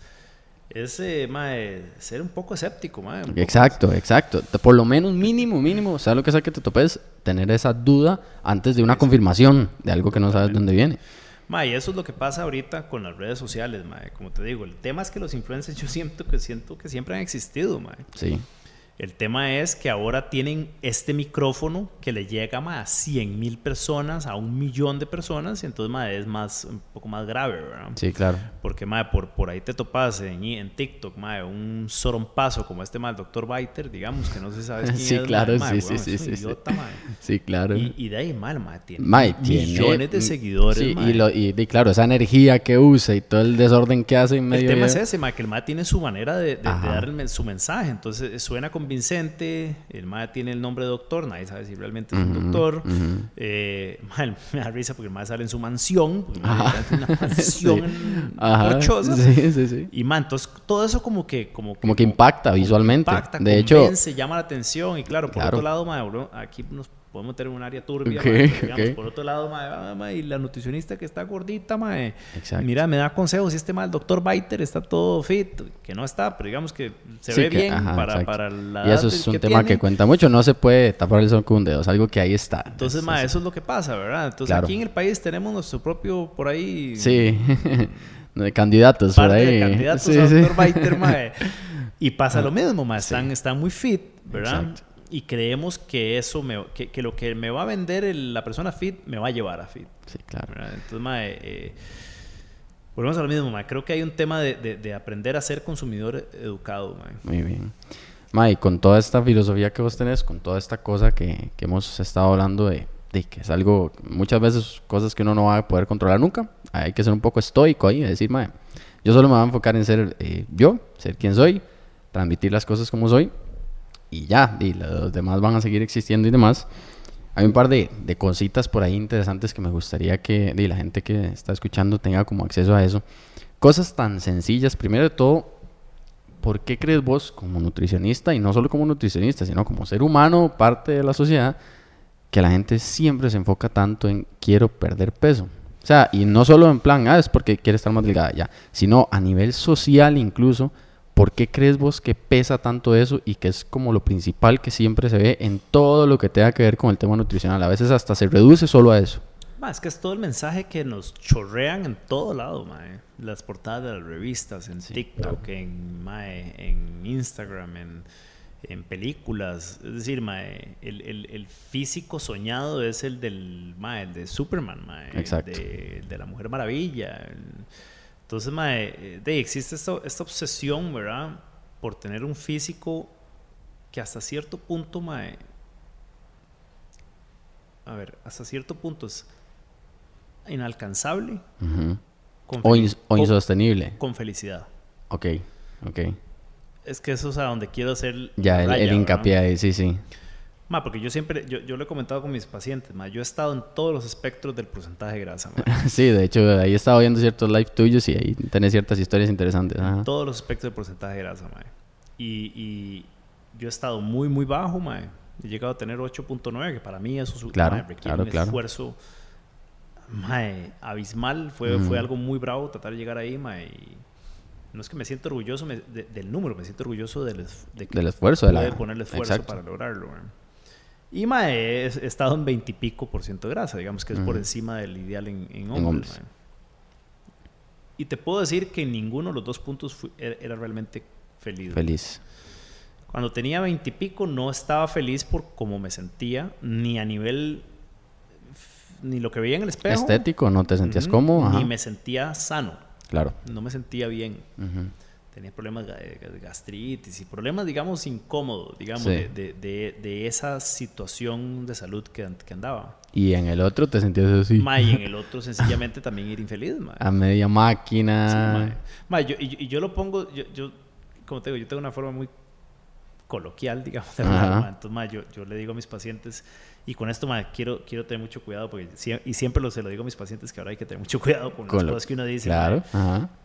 B: es, eh, mae, ser un poco escéptico, mae, un poco-
A: Exacto, exacto. Por lo menos mínimo, mínimo, o sea, lo que sea que te topes, tener esa duda antes de una confirmación de algo que no sabes dónde viene.
B: Mae, y eso es lo que pasa ahorita con las redes sociales, mae. Como te digo, el tema es que los influencers yo siento que siento que siempre han existido, mae.
A: Sí.
B: El tema es que ahora tienen este micrófono que le llega mae, a 100 mil personas, a un millón de personas, y entonces mae, es más, un poco más grave, ¿verdad?
A: Sí, claro.
B: Porque, mae, por, por ahí te topas en, en TikTok, mae, un sorompazo como este, mae, el Dr. Biter, digamos, que no sé si sabes quién
A: Sí,
B: es,
A: claro,
B: mae,
A: sí,
B: weón,
A: sí,
B: es
A: sí, sí.
B: idiota, mae.
A: Sí, claro.
B: Y, y de ahí, mal, mae, tiene
A: Mae, tiene-
B: millones de seguidores,
A: Sí, y, lo, y, y claro, esa energía que usa y todo el desorden que hace en
B: El
A: medio
B: tema
A: de...
B: es ese, mae, que el mae tiene su manera de, de- de dar el su mensaje. Entonces eh, suena convincente. El mae tiene el nombre de doctor. Nadie sabe si realmente es un doctor.
A: ujú.
B: Eh, mae, me da risa porque el mae sale en su mansión. mae una mansión rochosa.
A: Sí, sí, sí.
B: Y man, entonces todo eso como que... Como
A: Como que impacta visualmente.
B: Impacta,
A: de hecho,
B: convence, llama la atención. Y claro, por
A: Claro.
B: otro lado, mae, bro, aquí nos podemos meter en un área turbia.
A: Ok,
B: mae, digamos. Por otro lado, mae, mae, y la nutricionista que está gordita, mae,
A: Exacto.
B: mira, me da consejos. Si este mal, el doctor Biter está todo fit, que no está, pero digamos que se
A: Sí,
B: ve
A: que-
B: bien
A: ajá,
B: para, para la
A: y eso es un
B: que
A: tema que cuenta mucho. No se puede tapar el sol con un dedo. Es algo que ahí está.
B: Entonces,
A: Es-
B: mae, eso es lo que pasa, ¿verdad? Entonces,
A: Claro.
B: aquí en el país tenemos nuestro propio, por ahí,
A: Sí. de candidatos por ahí.
B: de candidatos
A: Sí,
B: a
A: sí.
B: doctor Biter, mae. Y pasa lo mismo, mae. Están, están muy fit, ¿verdad?
A: Exacto.
B: Y creemos que eso me, que, que lo que me va a vender el- la persona fit me va a llevar a fit.
A: Sí, claro.
B: ¿verdad? Entonces, mae, eh, volvemos a lo mismo, mae. Creo que hay un tema de, de- de aprender a ser consumidor educado, mae.
A: Muy bien. Ma, y con toda esta filosofía que vos tenés, con toda esta cosa que, que hemos estado hablando de, de que es algo, muchas veces cosas que uno no va a poder controlar nunca, hay que ser un poco estoico ahí y decir, ma, yo solo me voy a enfocar en ser eh, yo, ser quien soy, transmitir las cosas como soy y ya, y los demás van a seguir existiendo y demás. Hay un par de, de cositas por ahí interesantes que me gustaría que di, la gente que está escuchando tenga como acceso a eso. Cosas tan sencillas, primero de todo, ¿por qué crees vos como nutricionista, y no solo como nutricionista, sino como ser humano, parte de la sociedad, que la gente siempre se enfoca tanto en quiero perder peso? O sea, y no solo en plan, ah, es porque quiere estar más delgada, ya, sino a nivel social incluso, ¿por qué crees vos que pesa tanto eso y que es como lo principal que siempre se ve en todo lo que tenga que ver con el tema nutricional? A veces hasta se reduce solo a eso.
B: Ma, es que es todo el mensaje que nos chorrean en todo lado, mae. Las portadas de las revistas, en TikTok, en, mae, en Instagram, en, en películas. Es decir, mae, el, el- el físico soñado es el del el de Superman, el
A: Exacto.
B: de, de la Mujer Maravilla. el- Entonces, mae, eh, de, existe esta, esta obsesión, ¿verdad? Por tener un físico que hasta cierto punto, mae, a ver, hasta cierto punto es inalcanzable con,
A: O, insostenible.
B: con felicidad.
A: Ok, ok.
B: Es que eso es a donde quiero hacer
A: Ya, el,
B: raya,
A: el hincapié ahí, sí, sí.
B: Ma, porque yo siempre, yo, yo lo he comentado con mis pacientes, ma, yo he estado en todos los espectros del porcentaje de grasa.
A: sí, de hecho, ahí he estado viendo ciertos live tuyos y ahí tenés ciertas historias interesantes.
B: Todos los espectros del porcentaje de grasa, ma. Y, y, yo he estado muy, muy bajo, ma. He llegado a tener 8.9, que para mí eso es
A: claro, claro,
B: un esfuerzo abismal. Fue, fue algo muy bravo tratar de llegar ahí, ma. Y no es que me siento orgulloso del número, me siento orgulloso del,
A: de del esfuerzo. De la...
B: ponerle esfuerzo para lograrlo. Y ma, he, estado en 20 y pico por ciento de grasa, digamos que es por encima del ideal en, hombres. Y te puedo decir que en ninguno de los dos puntos era, realmente feliz.
A: Feliz.
B: Cuando tenía 20 y pico no estaba feliz por cómo me sentía, ni a nivel, ni lo que veía en el espejo.
A: Estético, no te sentías cómodo.
B: Ni me sentía sano.
A: Claro.
B: No me sentía bien tenía problemas de gastritis y problemas, digamos, incómodos, digamos, de, de, de, esa situación de salud que, que, andaba.
A: Y en el otro te sentías así.
B: Ma, y en el otro sencillamente también ir infeliz, ma.
A: A media máquina.
B: Sí, ma. yo, y, yo lo pongo, yo, yo, como te digo, yo tengo una forma muy coloquial, digamos, de hablar, Entonces, yo, yo le digo a mis pacientes, y con esto, ma, quiero, quiero tener mucho cuidado, porque y siempre lo, se lo digo a mis pacientes que ahora hay que tener mucho cuidado con, las cosas que uno dice.
A: Claro.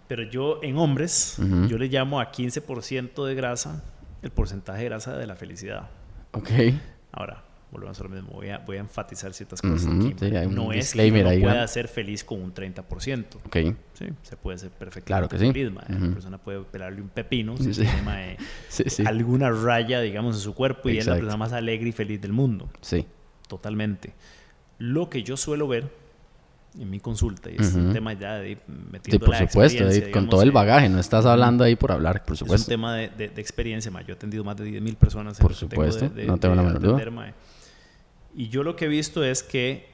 B: Pero yo, en hombres, yo le llamo a 15% de grasa el porcentaje de grasa de la felicidad.
A: Ok.
B: Ahora, volvemos a lo mismo. Voy a, voy a enfatizar ciertas cosas aquí. no es que uno pueda ser feliz con un 30%.
A: Ok.
B: Sí, se puede ser perfectamente
A: claro que sí.
B: feliz. Una persona puede pelarle un pepino si tiene alguna raya, digamos, en su cuerpo y es la persona más alegre y feliz del mundo.
A: Sí
B: totalmente. Lo que yo suelo ver en mi consulta, y es un tema ya de metiendo
A: sí, por supuesto, con todo el bagaje, no estás hablando ahí por hablar, por supuesto.
B: Es un tema de, de, experiencia, yo he atendido más de 10.000 personas.
A: Por supuesto, no tengo la menor duda.
B: Y yo lo que he visto es que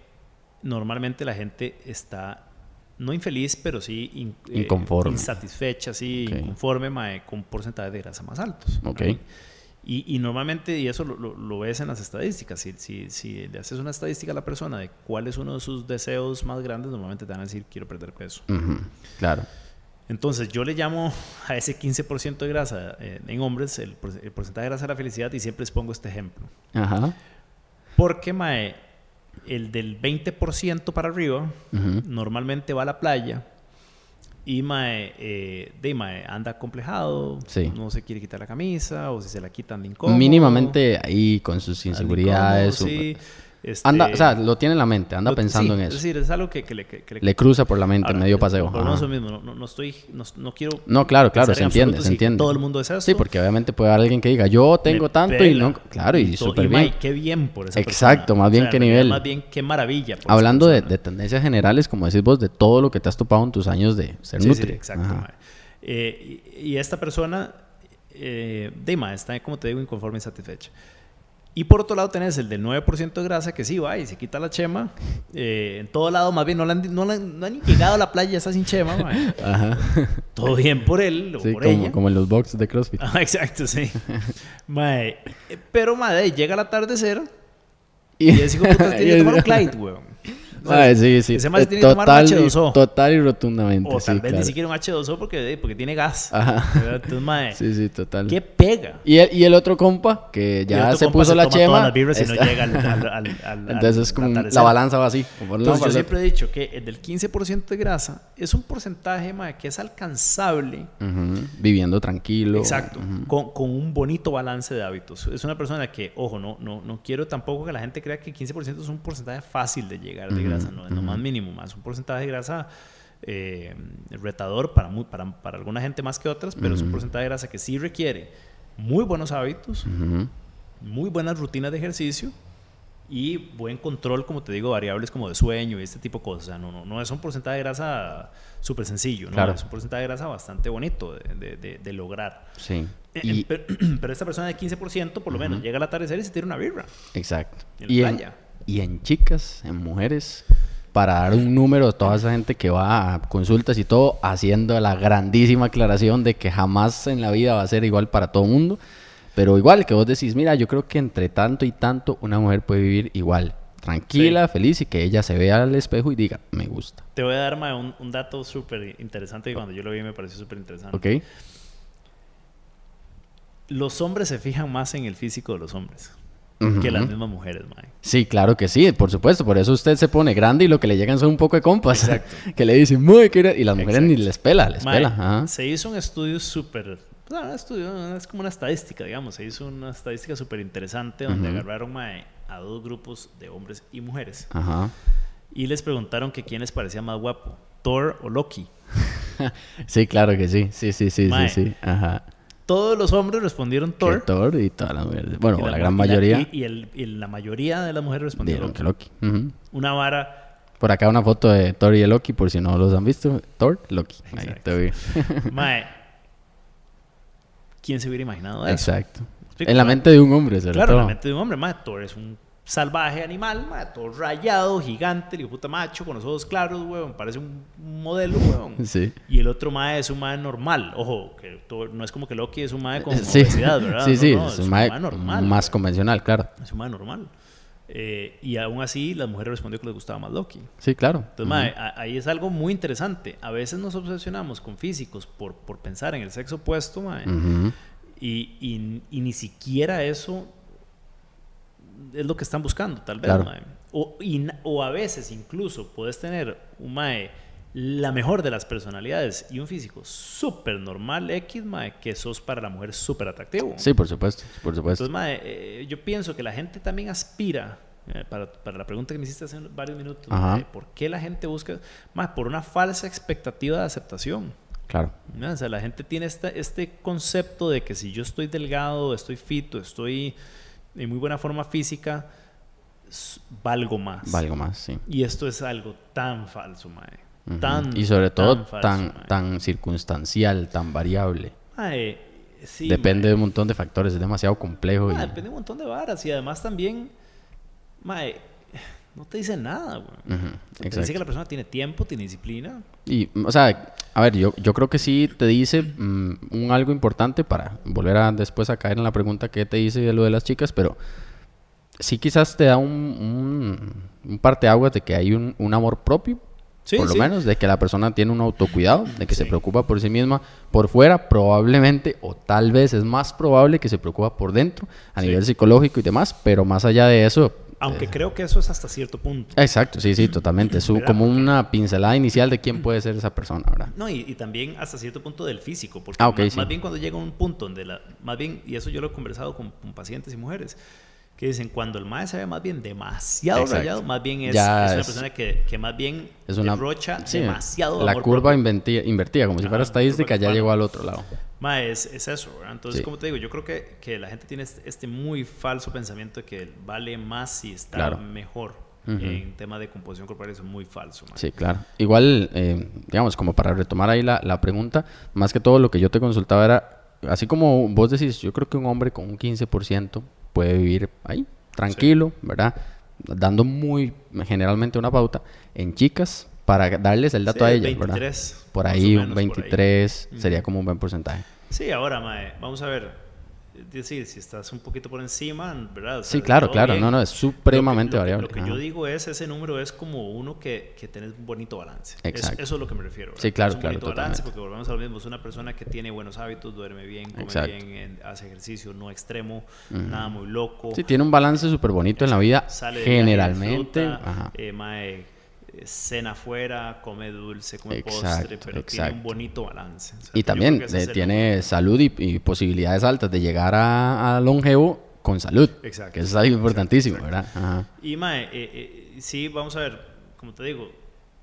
B: normalmente la gente está no infeliz, pero sí
A: eh, inconforme.
B: insatisfecha, sí, inconforme, mae, con porcentaje de grasa más altos.
A: Ok.
B: Y, normalmente, y eso lo, ves en las estadísticas, si, si, si, le haces una estadística a la persona de cuál es uno de sus deseos más grandes, normalmente te van a decir, quiero perder peso.
A: Claro.
B: Entonces, yo le llamo a ese 15% de grasa eh, en hombres el, porcentaje de grasa de la felicidad y siempre les pongo este ejemplo.
A: Ajá.
B: Porque, Mae, el del 20% para arriba, normalmente va a la playa y mae, eh, de mae, anda complejado, no se quiere quitar la camisa, o si se la quitan de incómodo.
A: Mínimamente ahí con sus inseguridades. sí. Este, anda, o sea, lo tiene en la mente, anda pensando en eso.
B: Es decir, es algo que, le,
A: le, cruza por la mente en medio paseo.
B: Por eso mismo, no, no, estoy, no, quiero.
A: No, claro, claro, se entiende, se entiende.
B: Todo el mundo es eso.
A: Sí, porque obviamente puede haber alguien que diga, yo tengo tanto y no. Claro, y, súper bien.
B: qué bien por esa
A: Exacto, más bien qué nivel.
B: Más bien qué maravilla.
A: Hablando de, de, tendencias generales, como decís vos, de todo lo que te has topado en tus años de ser sí, nutri.
B: Sí, exacto. Eh, y, esta persona, eh, de está, como te digo, inconforme y satisfecha. Y por otro lado tenés el del 9% de grasa que sí va y se quita la chema. Eh, en todo lado, más bien, no, han, no, han llegado a la playa, está sin chema. Ajá. Todo bien por él o por
A: como,
B: ella.
A: Como en los boxes de CrossFit.
B: exacto, sí. mae, pero, madre, llega el atardecer y, y ese hijo puta tiene que tomar un Clyde, weón.
A: Ah, sí, sí.
B: Ese más tiene que tomar un H2O.
A: total y rotundamente.
B: O tal
A: vez
B: ni siquiera un H2O porque, porque tiene gas. Ajá. Entonces, mae,
A: sí, sí, total.
B: ¿Qué pega?
A: Y el, y el otro compa, que ya se puso la chema.
B: Las y no llega al, al, al,
A: Entonces es como la balanza va así.
B: Entonces yo siempre he dicho que el del 15% de grasa es un porcentaje mae, que es alcanzable.
A: Viviendo tranquilo.
B: Exacto. con, con, un bonito balance de hábitos. Es una persona que, ojo, no, no, no quiero tampoco que la gente crea que 15% es un porcentaje fácil de llegar de grasa. No, es lo más mínimo, más un porcentaje de grasa eh, retador para, para, para, alguna gente más que otras, pero es un porcentaje de grasa que sí requiere muy buenos hábitos, muy buenas rutinas de ejercicio y buen control, como te digo, variables como de sueño y este tipo de cosas. no, no, no es un porcentaje de grasa súper sencillo, ¿no? es un porcentaje de grasa bastante bonito de, de, de, lograr.
A: Sí.
B: Eh, y... pero, esta persona de 15% por lo menos llega al atardecer y se tira una birra.
A: Exacto. y, en, y en chicas, en mujeres, para dar un número de toda esa gente que va a consultas y todo, haciendo la grandísima aclaración de que jamás en la vida va a ser igual para todo el mundo. Pero igual que vos decís, mira, yo creo que entre tanto y tanto una mujer puede vivir igual, tranquila, feliz y que ella se vea al espejo y diga, me gusta.
B: Te voy a dar un, un dato súper interesante que cuando yo lo vi me pareció súper interesante.
A: Ok.
B: Los hombres se fijan más en el físico de los hombres. Que las mismas mujeres, mae.
A: Sí, claro que sí, por supuesto. Por eso usted se pone grande y lo que le llegan son un poco de compas. Exacto. que le dicen, muy que Y las mujeres ni les pela, les pela.
B: Se hizo un estudio súper. Estudio, es como una estadística, digamos. Se hizo una estadística súper interesante donde agarraron mae, a dos grupos de hombres y mujeres. Ajá. Y les preguntaron que quién les parecía más guapo, Thor o Loki.
A: sí, claro que sí. Sí, sí, sí, sí, sí. Ajá.
B: Todos los hombres respondieron Thor.
A: Thor y todas las mujeres. Bueno, la, gran mayoría.
B: Y, la, mayoría de las mujeres respondieron
A: que Loki.
B: Una vara.
A: Por acá una foto de Thor y Loki, por si no los han visto. Thor, Loki. Ahí te
B: Mae. ¿Quién se hubiera imaginado eso?
A: Exacto. En la mente de un hombre, ¿cierto?
B: Claro, en la mente de un hombre. Mae, Thor es un salvaje animal, todo rayado, gigante, el puta macho, con los ojos claros, weón, parece un modelo, weón. Sí. Y el otro mae es un mae normal, ojo, que no es como que Loki es un mae con sí. obesidad, ¿verdad?
A: Sí, sí, es, un mae, normal. Más convencional, claro.
B: Es un mae normal. Eh, y aún así, las mujeres respondieron que les gustaba más Loki.
A: Sí, claro.
B: Entonces, mae, ahí es algo muy interesante. A veces nos obsesionamos con físicos por, por pensar en el sexo opuesto, mae, y, y, y ni siquiera eso es lo que están buscando, tal vez, O, o, a veces incluso puedes tener un mae, la mejor de las personalidades y un físico súper normal, X, mae, que sos para la mujer súper atractivo.
A: Sí, por supuesto, por supuesto.
B: Entonces, mae, eh, yo pienso que la gente también aspira, eh, para, para, la pregunta que me hiciste hace varios minutos, ¿por qué la gente busca? Mae, por una falsa expectativa de aceptación.
A: Claro.
B: O sea, la gente tiene este, este concepto de que si yo estoy delgado, estoy fito, estoy en muy buena forma física, valgo más.
A: Valgo más, sí.
B: Y esto es algo tan falso, mae. Tan,
A: y sobre todo tan, tan, circunstancial, tan variable.
B: Mae, sí,
A: depende de un montón de factores, es demasiado complejo.
B: y... Depende de un montón de varas y además también, mae, no te dice nada, güey. Te dice que la persona tiene tiempo, tiene disciplina.
A: Y, o sea, a ver, yo, yo creo que sí te dice mm, un algo importante para volver a después a caer en la pregunta que te dice de lo de las chicas, pero sí quizás te da un, un, un parteaguas de que hay un, un amor propio. por lo menos, de que la persona tiene un autocuidado, de que se preocupa por sí misma por fuera, probablemente o tal vez es más probable que se preocupa por dentro, a nivel psicológico y demás, pero más allá de eso,
B: aunque creo que eso es hasta cierto punto.
A: Exacto, sí, sí, totalmente. Es como una pincelada inicial de quién puede ser esa persona, ¿verdad?
B: No, y, también hasta cierto punto del físico. Porque ah, más, bien cuando llega un punto donde la... Más bien, y eso yo lo he conversado con, pacientes y mujeres, que dicen cuando el maestro se ve más bien demasiado rayado, más bien es, una persona que, que, más bien es una, derrocha demasiado
A: La curva invertida, como si fuera estadística, ya llegó al otro lado.
B: Ma, es, es eso, ¿verdad? Entonces, como te digo, yo creo que, que, la gente tiene este, este muy falso pensamiento de que vale más si está mejor en tema de composición corporal, eso es muy falso.
A: Sí, claro. Igual, eh, digamos, como para retomar ahí la, la, pregunta, más que todo lo que yo te consultaba era, así como vos decís, yo creo que un hombre con un 15% puede vivir ahí, tranquilo, ¿verdad? Dando muy, generalmente una pauta en chicas para darles el dato a ellas, 23, ¿verdad? Por ahí un 23 sería como un buen porcentaje.
B: Sí, ahora, Mae, vamos a ver. Decir, si estás un poquito por encima, ¿verdad?
A: sí, claro, claro. No, no, es supremamente variable.
B: Lo que, yo digo es, ese número es como uno que, que tenés un bonito balance. Exacto. eso es lo que me refiero.
A: Sí, claro,
B: un
A: claro.
B: bonito balance, porque volvemos a lo mismo. Es una persona que tiene buenos hábitos, duerme bien, come bien, hace ejercicio, no extremo, nada muy loco.
A: Sí, tiene un balance súper bonito en la vida, generalmente.
B: Eh, mae, cena afuera, come dulce, come postre, pero tiene un bonito balance.
A: y también eh, tiene salud y, posibilidades altas de llegar a, longevo con salud. Exacto. Que eso es algo importantísimo, ¿verdad?
B: Y Mae, eh, eh, sí, vamos a ver, como te digo,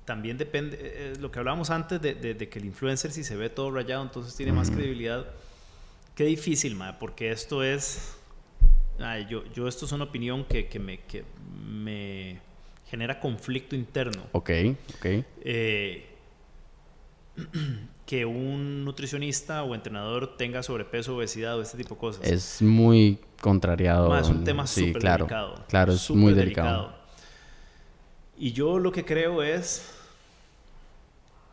B: también depende, lo que hablábamos antes de, que el influencer si se ve todo rayado, entonces tiene más credibilidad. Qué difícil, Mae, porque esto es... yo, yo esto es una opinión que, que me... Que me genera conflicto interno.
A: Ok, ok.
B: Eh, que un nutricionista o entrenador tenga sobrepeso, obesidad o este tipo de cosas.
A: Es muy contrariado.
B: es un tema súper
A: claro,
B: delicado.
A: Claro, es muy delicado.
B: Y yo lo que creo es...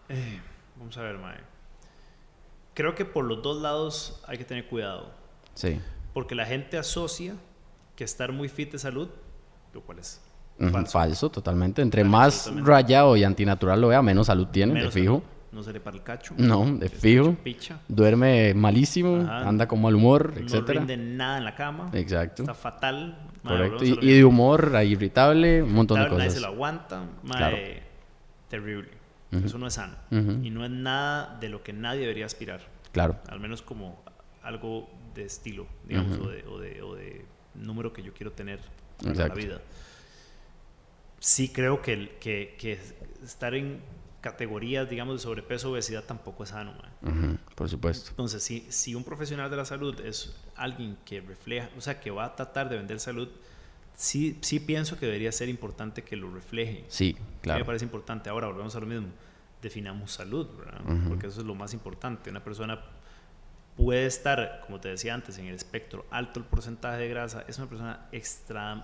B: Eh, vamos a ver, Mae. Creo que por los dos lados hay que tener cuidado.
A: Sí.
B: Porque la gente asocia que estar muy fit de salud, lo cual es
A: Falso. totalmente. Entre más rayado y antinatural lo vea, menos salud tiene, de fijo.
B: no se le para el cacho.
A: No, de fijo. Duerme malísimo, anda con mal humor, etc. No
B: rinde nada en la cama.
A: Exacto.
B: Está fatal.
A: Correcto. y, de humor irritable, un montón de cosas.
B: Nadie se lo aguanta. Terrible. Eso no es sano. Y no es nada de lo que nadie debería aspirar.
A: Claro.
B: Al menos como algo de estilo, digamos, o, de, o, de, o, de, número que yo quiero tener en la vida. Sí creo que, que, que estar en categorías, digamos, de sobrepeso, obesidad tampoco es sano.
A: por supuesto.
B: Entonces, si, si un profesional de la salud es alguien que refleja, o sea, que va a tratar de vender salud, sí, sí pienso que debería ser importante que lo refleje.
A: Sí, claro.
B: me parece importante. Ahora, volvemos a lo mismo. Definamos salud, ¿verdad? Porque eso es lo más importante. Una persona puede estar, como te decía antes, en el espectro alto el porcentaje de grasa, es una persona extra,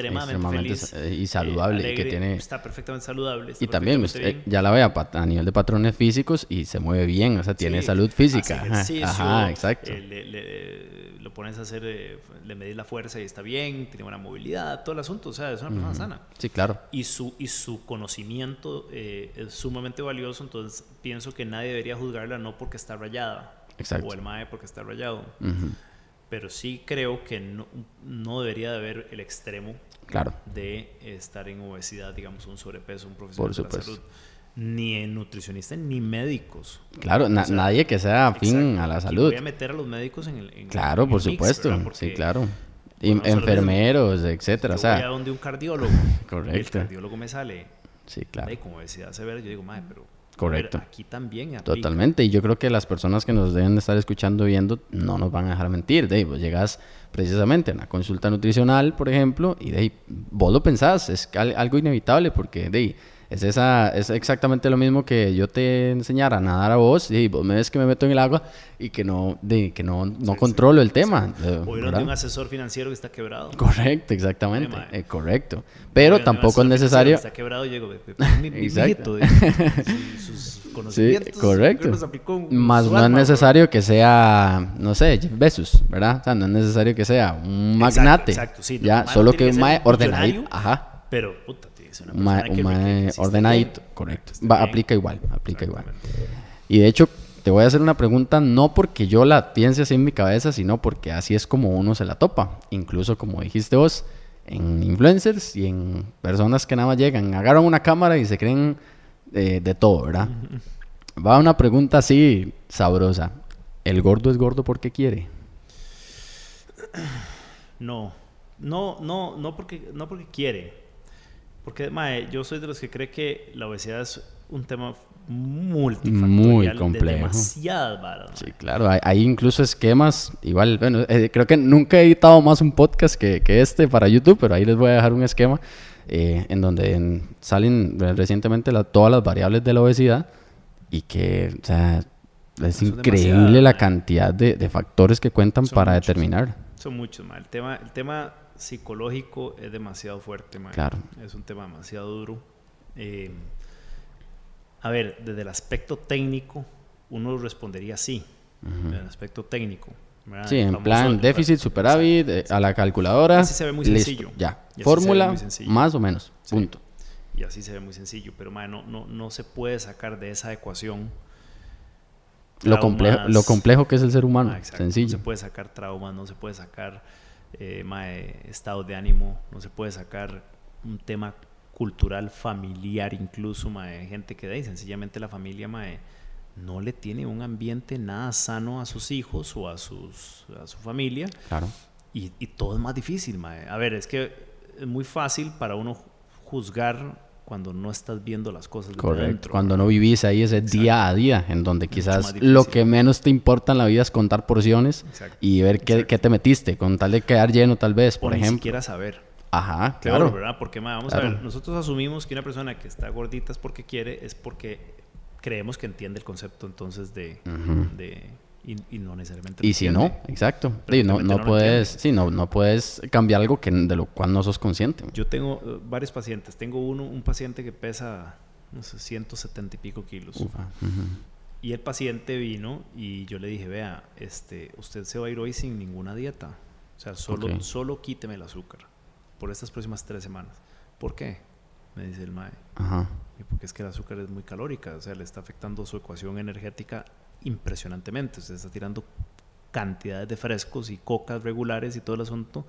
B: extremadamente, feliz.
A: eh, y saludable que tiene
B: está perfectamente saludable
A: y también eh, ya la vea a nivel de patrones físicos y se mueve bien o sea tiene salud física.
B: ajá, exacto. eh, lo pones a hacer le medís la fuerza y está bien tiene buena movilidad todo el asunto o sea es una persona sana.
A: Sí claro.
B: Y su y su conocimiento es sumamente valioso entonces pienso que nadie debería juzgarla no porque está rayada o el MAE porque está rayado. Pero sí creo que no, no, debería de haber el extremo
A: claro.
B: de estar en obesidad, digamos, un sobrepeso, un profesional de la salud. Ni en nutricionistas ni médicos.
A: Claro, nadie que sea afín a la salud.
B: voy a meter a los médicos en el.
A: claro, por supuesto. sí, claro. enfermeros, etcétera.
B: Yo
A: o sea,
B: voy a donde un cardiólogo.
A: Correcto.
B: el cardiólogo me sale.
A: Sí, claro.
B: con obesidad severa, yo digo, madre, pero
A: Correcto.
B: aquí también.
A: Totalmente. Y yo creo que las personas que nos deben de estar escuchando viendo no nos van a dejar mentir. De pues llegas precisamente a una consulta nutricional, por ejemplo, y de ahí, vos lo pensás, es algo inevitable porque de ahí, es, esa, es exactamente lo mismo que yo te enseñara a nadar a vos y vos me ves que me meto en el agua y que no, de, que no, no controlo el tema.
B: O de un asesor financiero que está quebrado.
A: Correcto, exactamente. Eh, correcto. Pero tampoco es necesario...
B: Está quebrado, llego, mi, mi Exacto. sus conocimientos.
A: Sí, correcto. Más no es necesario que sea, no sé, Besos, ¿verdad? O sea, no es necesario que sea un magnate. Exacto, sí. Ya, solo que un ordenadito. Ajá.
B: Pero, puta,
A: mae ordenadito, correcto. Va, aplica igual, aplica igual. Y de hecho, te voy a hacer una pregunta no porque yo la piense así en mi cabeza, sino porque así es como uno se la topa. Incluso como dijiste vos, en influencers y en personas que nada más llegan, agarran una cámara y se creen eh, de todo, ¿verdad? Va una pregunta así sabrosa. ¿El gordo es gordo porque quiere?
B: No, no, no, no porque, no porque quiere. Porque, mae, yo soy de los que cree que la obesidad es un tema multifactorial
A: muy complejo. de
B: demasiadas
A: Sí, claro, hay, incluso esquemas, igual, bueno, eh, creo que nunca he editado más un podcast que, que, este para YouTube, pero ahí les voy a dejar un esquema eh, en donde salen recientemente todas las variables de la obesidad y que, o sea, es increíble la cantidad de, de, factores que cuentan para determinar.
B: Son muchos, mae. El tema, el tema psicológico es demasiado fuerte,
A: Claro.
B: Es un tema demasiado duro. Eh, a ver, desde el aspecto técnico, uno respondería sí. Desde el aspecto técnico.
A: Sí, en plan déficit, superávit, eh, a la calculadora.
B: Así se ve muy sencillo.
A: Ya. Fórmula, más o menos. Punto.
B: Y así se ve muy sencillo. Pero, no, no, no se puede sacar de esa ecuación.
A: Lo complejo, lo complejo que es el ser humano. Ah, sencillo. No
B: se puede sacar traumas, no se puede sacar eh, estado de ánimo, no se puede sacar un tema cultural, familiar incluso, mae, gente que de sencillamente la familia mae, no le tiene un ambiente nada sano a sus hijos o a, sus, a su familia.
A: Claro.
B: Y, todo es más difícil, mae. A ver, es que es muy fácil para uno juzgar cuando no estás viendo las cosas
A: Correcto. cuando no vivís ahí ese día a día, en donde quizás lo que menos te importa en la vida es contar porciones y ver qué, qué, te metiste, con tal de quedar lleno tal vez, por ejemplo. Ni
B: siquiera saber.
A: Ajá, claro.
B: ¿verdad? Porque vamos a ver, nosotros asumimos que una persona que está gordita es porque quiere, es porque creemos que entiende el concepto entonces de, de y, no necesariamente.
A: Y si no, exacto. no, no, puedes, sí, no, no puedes cambiar algo que, de lo cual no sos consciente.
B: Yo tengo uh, varios pacientes. Tengo uno, un paciente que pesa, no sé, 170 y pico kilos. Y el paciente vino y yo le dije, vea, este, usted se va a ir hoy sin ninguna dieta. O sea, solo, solo quíteme el azúcar por estas próximas tres semanas. ¿Por qué? Me dice el mae. porque es que el azúcar es muy calórica, o sea, le está afectando su ecuación energética impresionantemente. Se está tirando cantidades de frescos y cocas regulares y todo el asunto,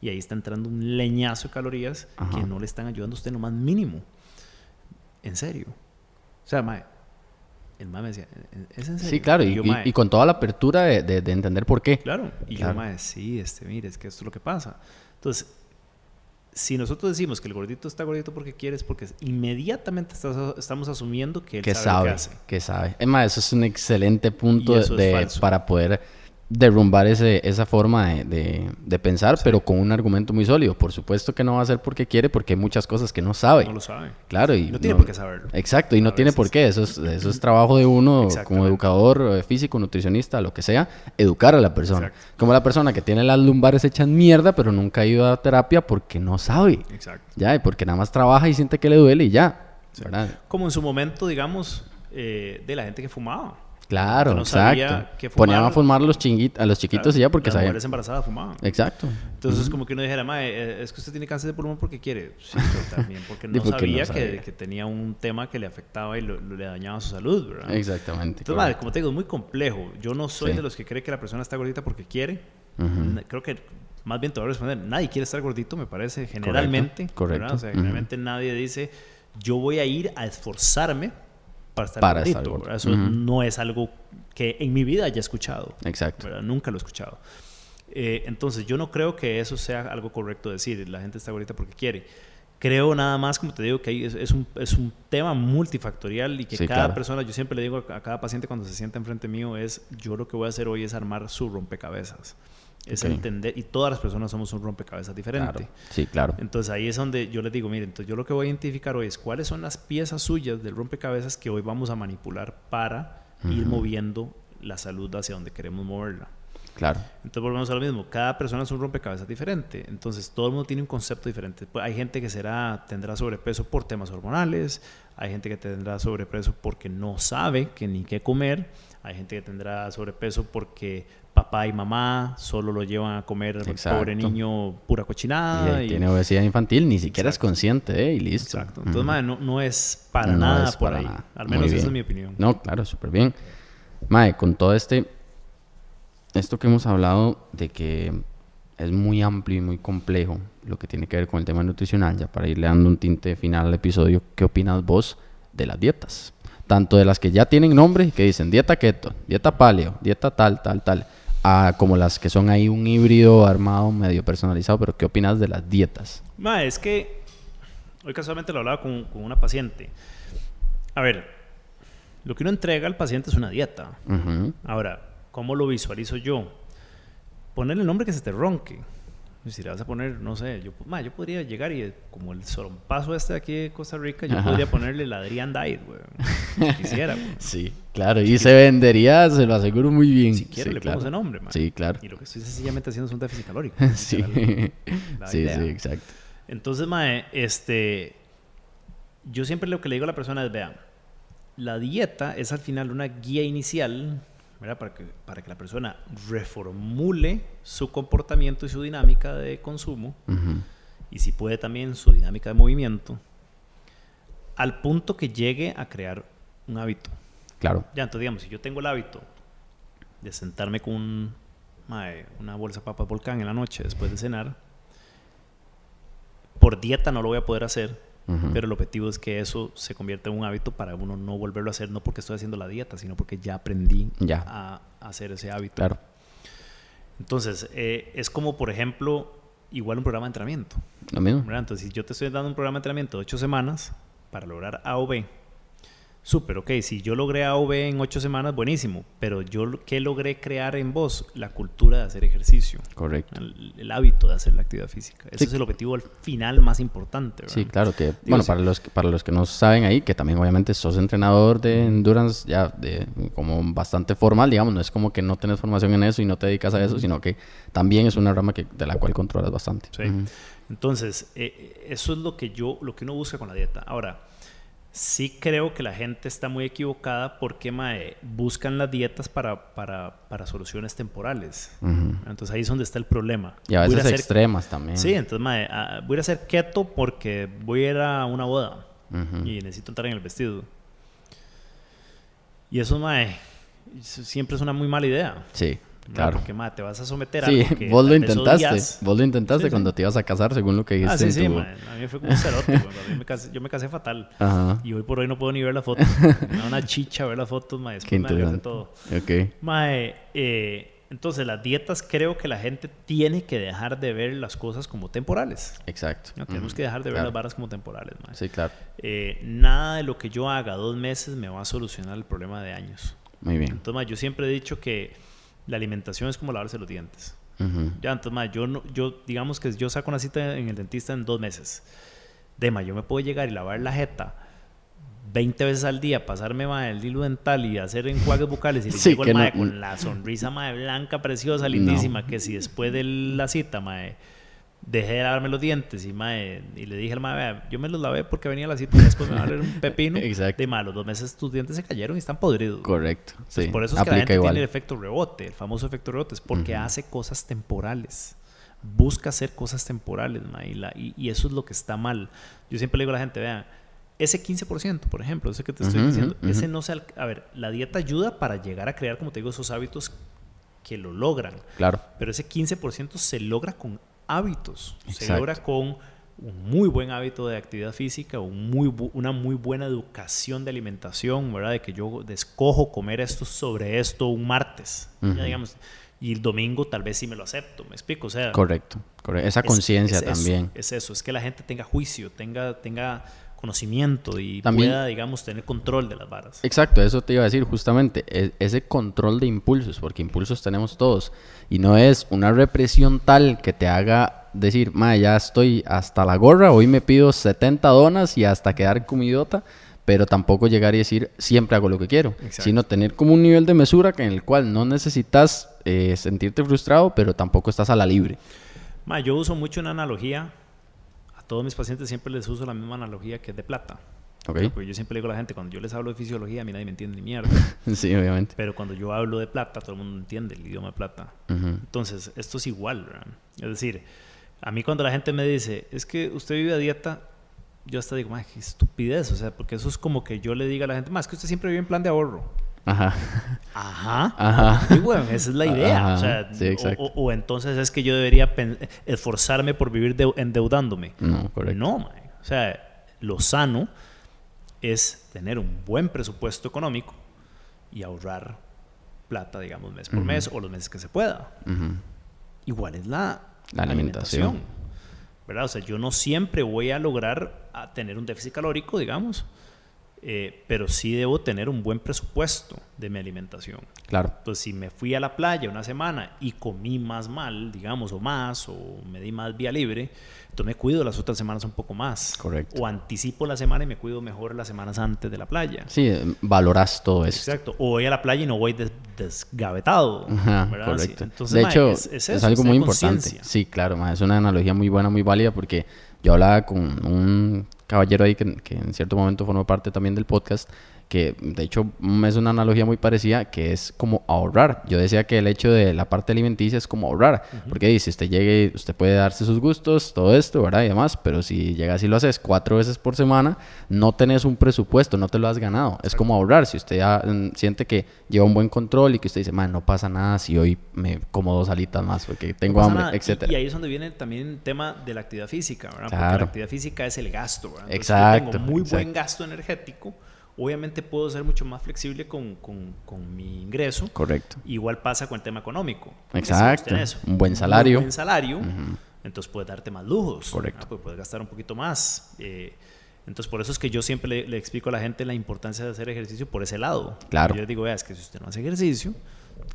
B: y ahí está entrando un leñazo de calorías que no le están ayudando a usted lo más mínimo. En serio. O sea, mae, el mae me decía, ¿es en serio?
A: Sí, claro, y, con toda la apertura de, de, entender por qué.
B: Claro, y yo, mae, sí, este, mire, es que esto es lo que pasa. Entonces, si nosotros decimos que el gordito está gordito porque quieres, porque inmediatamente estamos asumiendo que él
A: que
B: sabe,
A: sabe, que sabe. Es más, eso es un excelente punto de, para poder derrumbar ese, esa forma de, de, pensar, pero con un argumento muy sólido. Por supuesto que no va a ser porque quiere, porque hay muchas cosas que no sabe.
B: No lo sabe.
A: Claro. Y
B: no tiene por qué saberlo.
A: Exacto, y no tiene por qué. Eso es, eso es trabajo de uno como educador eh, físico, nutricionista, lo que sea, educar a la persona. Como la persona que tiene las lumbares hechas mierda, pero nunca ha ido a terapia porque no sabe. Exacto. Ya, y porque nada más trabaja y siente que le duele y ya.
B: Como en su momento, digamos, eh, de la gente que fumaba.
A: Claro, exacto. Ponían a fumar a los, a los chiquitos y ya porque
B: sabían. Las mujeres embarazadas fumaban.
A: Exacto.
B: Entonces, como que uno dijera, Mae, eh, es que usted tiene cáncer de pulmón porque quiere. Sí, pero también porque no sabía, Que, que, tenía un tema que le afectaba y le dañaba su salud, ¿verdad?
A: Exactamente.
B: Entonces, madre, como te digo, es muy complejo. Yo no soy de los que cree que la persona está gordita porque quiere. Creo que más bien te voy a responder, nadie quiere estar gordito, me parece, generalmente.
A: Correcto.
B: O sea, generalmente nadie dice, yo voy a ir a esforzarme para estar gordito. Eso no es algo que en mi vida haya escuchado.
A: Exacto.
B: Nunca lo he escuchado. Eh, entonces, yo no creo que eso sea algo correcto decir, la gente está gordita porque quiere. Creo nada más, como te digo, que es, un, es un, tema multifactorial y que cada persona, yo siempre le digo a, cada paciente cuando se sienta enfrente mío, es yo lo que voy a hacer hoy es armar su rompecabezas es entender, y todas las personas somos un rompecabezas diferente.
A: Sí, claro.
B: Entonces ahí es donde yo les digo, miren, entonces yo lo que voy a identificar hoy es cuáles son las piezas suyas del rompecabezas que hoy vamos a manipular para ir moviendo la salud hacia donde queremos moverla.
A: Claro.
B: Entonces volvemos a lo mismo, cada persona es un rompecabezas diferente, entonces todo el mundo tiene un concepto diferente. Pues, hay gente que será tendrá sobrepeso por temas hormonales, hay gente que tendrá sobrepeso porque no sabe que ni qué comer, hay gente que tendrá sobrepeso porque papá y mamá solo lo llevan a comer pobre niño pura cochinada.
A: Y, tiene obesidad infantil, ni siquiera es consciente, ¿eh? Y listo.
B: Exacto. Entonces, no, no, es para nada por ahí. Al menos esa es mi opinión.
A: No, claro, súper bien. Mae, con todo este... Esto que hemos hablado de que es muy amplio y muy complejo lo que tiene que ver con el tema nutricional, ya para irle dando un tinte final al episodio, ¿qué opinas vos de las dietas? Tanto de las que ya tienen nombre, que dicen dieta keto, dieta paleo, dieta tal, tal, tal a como las que son ahí un híbrido armado medio personalizado, pero ¿qué opinas de las dietas?
B: Ma, es que hoy casualmente lo hablaba con, con, una paciente. A ver, lo que uno entrega al paciente es una dieta. Ahora, ¿cómo lo visualizo yo? Ponerle el nombre que se te ronque. Si le vas a poner, no sé, yo, yo podría llegar y como el paso este de aquí de Costa Rica, yo podría ponerle la Adrián Diet, güey. Si quisiera,
A: Sí, claro, y se vendería, se lo aseguro muy bien.
B: Si quiere, le pongo ese nombre, man.
A: Sí, claro.
B: Y lo que estoy sencillamente haciendo es un déficit calórico.
A: sí, sí, sí, exacto.
B: Entonces, mae, este, yo siempre lo que le digo a la persona es, vean, la dieta es al final una guía inicial para que, para que la persona reformule su comportamiento y su dinámica de consumo, y si puede también su dinámica de movimiento, al punto que llegue a crear un hábito.
A: Claro.
B: Ya, entonces, digamos, si yo tengo el hábito de sentarme con una bolsa de papas volcán en la noche después de cenar, por dieta no lo voy a poder hacer, pero el objetivo es que eso se convierta en un hábito para uno no volverlo a hacer, no porque estoy haciendo la dieta, sino porque ya aprendí A, hacer ese hábito.
A: Claro.
B: Entonces, eh, es como, por ejemplo, igual un programa de entrenamiento.
A: Lo mismo.
B: Entonces, si yo te estoy dando un programa de entrenamiento de ocho semanas para lograr A o B, Súper, ok, si yo logré AOV en ocho semanas, buenísimo, pero yo ¿qué logré crear en vos? La cultura de hacer ejercicio.
A: Correcto.
B: El, hábito de hacer la actividad física. Ese es el objetivo al final más importante.
A: Sí, claro que, bueno, para, los, para los que no saben ahí, que también obviamente sos entrenador de endurance ya de, como bastante formal, digamos, no es como que no tenés formación en eso y no te dedicas a eso, sino que también es una rama que, de la cual controlas bastante.
B: Sí. Entonces, eh, eso es lo que yo, lo que uno busca con la dieta. Ahora, sí creo que la gente está muy equivocada porque mae, buscan las dietas para, para, para soluciones temporales. Entonces ahí es donde está el problema.
A: Y a veces extremas también.
B: Sí, entonces mae, ah, voy a hacer keto porque voy a ir a una boda. y necesito entrar en el vestido. Y eso, mae, siempre es una muy mala idea.
A: Sí. Claro.
B: Porque, ma, te vas a someter a
A: sí,
B: algo que
A: vos lo intentaste. Vos lo intentaste cuando te ibas a casar, según lo que dijiste.
B: Ah, sí, sí, ma. A mí fue como un cerote. yo, me casé, yo me casé fatal. Ajá. Y hoy por hoy no puedo ni ver las fotos. me da una chicha ver las fotos, ma. Después Qué me todo.
A: Ok.
B: Ma, eh, entonces, las dietas creo que la gente tiene que dejar de ver las cosas como temporales.
A: Exacto.
B: Tenemos que dejar de ver las barras como temporales. Ma.
A: Sí, claro.
B: Eh, nada de lo que yo haga dos meses me va a solucionar el problema de años.
A: Muy bien.
B: Entonces, ma, yo siempre he dicho que la alimentación es como lavarse los dientes. Ya, entonces, ma, yo, no, yo, digamos que yo saco una cita en el dentista en dos meses. Dema, yo me puedo llegar y lavar la jeta 20 veces al día, pasarme ma, el hilo dental y hacer enjuagues bucales y le sí, el ma, con la sonrisa ma, blanca, preciosa, lindísima, que si después de la cita, ma, dejé de lavarme los dientes y, mae, y le dije al mae, yo me los lavé porque venía la cita y después me va a un pepino.
A: Exacto.
B: De mae, los dos meses tus dientes se cayeron y están podridos.
A: Correcto. Sí.
B: por eso es que la gente tiene el efecto rebote, el famoso efecto rebote, es porque hace cosas temporales. Busca hacer cosas temporales, mae, y, y, eso es lo que está mal. Yo siempre le digo a la gente, vean, ese 15%, por ejemplo, ese que te estoy diciendo, ese no se... A ver, la dieta ayuda para llegar a crear, como te digo, esos hábitos que lo logran.
A: Claro.
B: Pero ese 15% se logra con hábitos. Se logra con un muy buen hábito de actividad física, un muy una muy buena educación de alimentación, ¿verdad? De que yo descojo comer esto sobre esto un martes, digamos, y el domingo tal vez sí me lo acepto, me explico, o sea...
A: Correcto, esa conciencia también.
B: es eso, es que la gente tenga juicio, tenga, tenga conocimiento y pueda, digamos, tener control de las varas.
A: Exacto, eso te iba a decir justamente, e, ese control de impulsos, porque impulsos tenemos todos, y no es una represión tal que te haga decir, ma, ya estoy hasta la gorra, hoy me pido 70 donas y hasta quedar comidota, pero tampoco llegar y decir, siempre hago lo que quiero, sino tener como un nivel de mesura en el cual no necesitas eh, sentirte frustrado, pero tampoco estás a la libre.
B: Ma, yo uso mucho una analogía todos mis pacientes siempre les uso la misma analogía que es de plata.
A: Okay.
B: Porque yo siempre digo a la gente, cuando yo les hablo de fisiología, a mí nadie me entiende ni mierda.
A: sí, obviamente.
B: Pero cuando yo hablo de plata, todo el mundo entiende el idioma de plata. Entonces, esto es igual, ¿verdad? Es decir, a mí cuando la gente me dice, es que usted vive a dieta, yo hasta digo, qué estupidez, o sea, porque eso es como que yo le diga a la gente, más que usted siempre vive en plan de ahorro.
A: Ajá.
B: Ajá.
A: Ajá.
B: Y bueno, esa es la idea. O, sea, o, entonces es que yo debería esforzarme por vivir endeudándome.
A: No, correcto.
B: No, o sea, lo sano es tener un buen presupuesto económico y ahorrar plata, digamos, mes por mes o los meses que se pueda. Igual es la,
A: la alimentación.
B: ¿Verdad? O sea, yo no siempre voy a lograr a tener un déficit calórico, digamos eh, pero sí debo tener un buen presupuesto de mi alimentación.
A: Claro.
B: Entonces, si me fui a la playa una semana y comí más mal, digamos, o más, o me di más vía libre, entonces me cuido las otras semanas un poco más.
A: Correcto.
B: O anticipo la semana y me cuido mejor las semanas antes de la playa.
A: Sí, eh, valoras todo eso.
B: Exacto. O voy a la playa y no voy desgavetado.
A: correcto. Entonces, de hecho, es, algo muy importante. Sí, claro, es una analogía muy buena, muy válida, porque yo hablaba con un caballero ahí que, que, en cierto momento formó parte también del podcast que de hecho es una analogía muy parecida, que es como ahorrar. Yo decía que el hecho de la parte alimenticia es como ahorrar, porque dice, usted llegue, usted puede darse sus gustos, todo esto, ¿verdad? Y demás, pero si llegas y lo haces cuatro veces por semana, no tenés un presupuesto, no te lo has ganado. Es como ahorrar. Si usted ya mm, siente que lleva un buen control y que usted dice, man, no pasa nada si hoy me como dos alitas más porque tengo hambre, etcétera.
B: Y, ahí es donde viene también el tema de la actividad física, ¿verdad? Porque la actividad física es el gasto, ¿verdad?
A: exacto.
B: tengo muy buen gasto energético Obviamente puedo ser mucho más flexible con, con, con, mi ingreso.
A: Correcto.
B: Igual pasa con el tema económico.
A: Exacto. Un buen salario.
B: Un buen salario. Entonces puedes darte más lujos.
A: Correcto.
B: Pues puedes gastar un poquito más. Eh, entonces por eso es que yo siempre le, le, explico a la gente la importancia de hacer ejercicio por ese lado.
A: Claro.
B: Yo les digo, vea, es que si usted no hace ejercicio,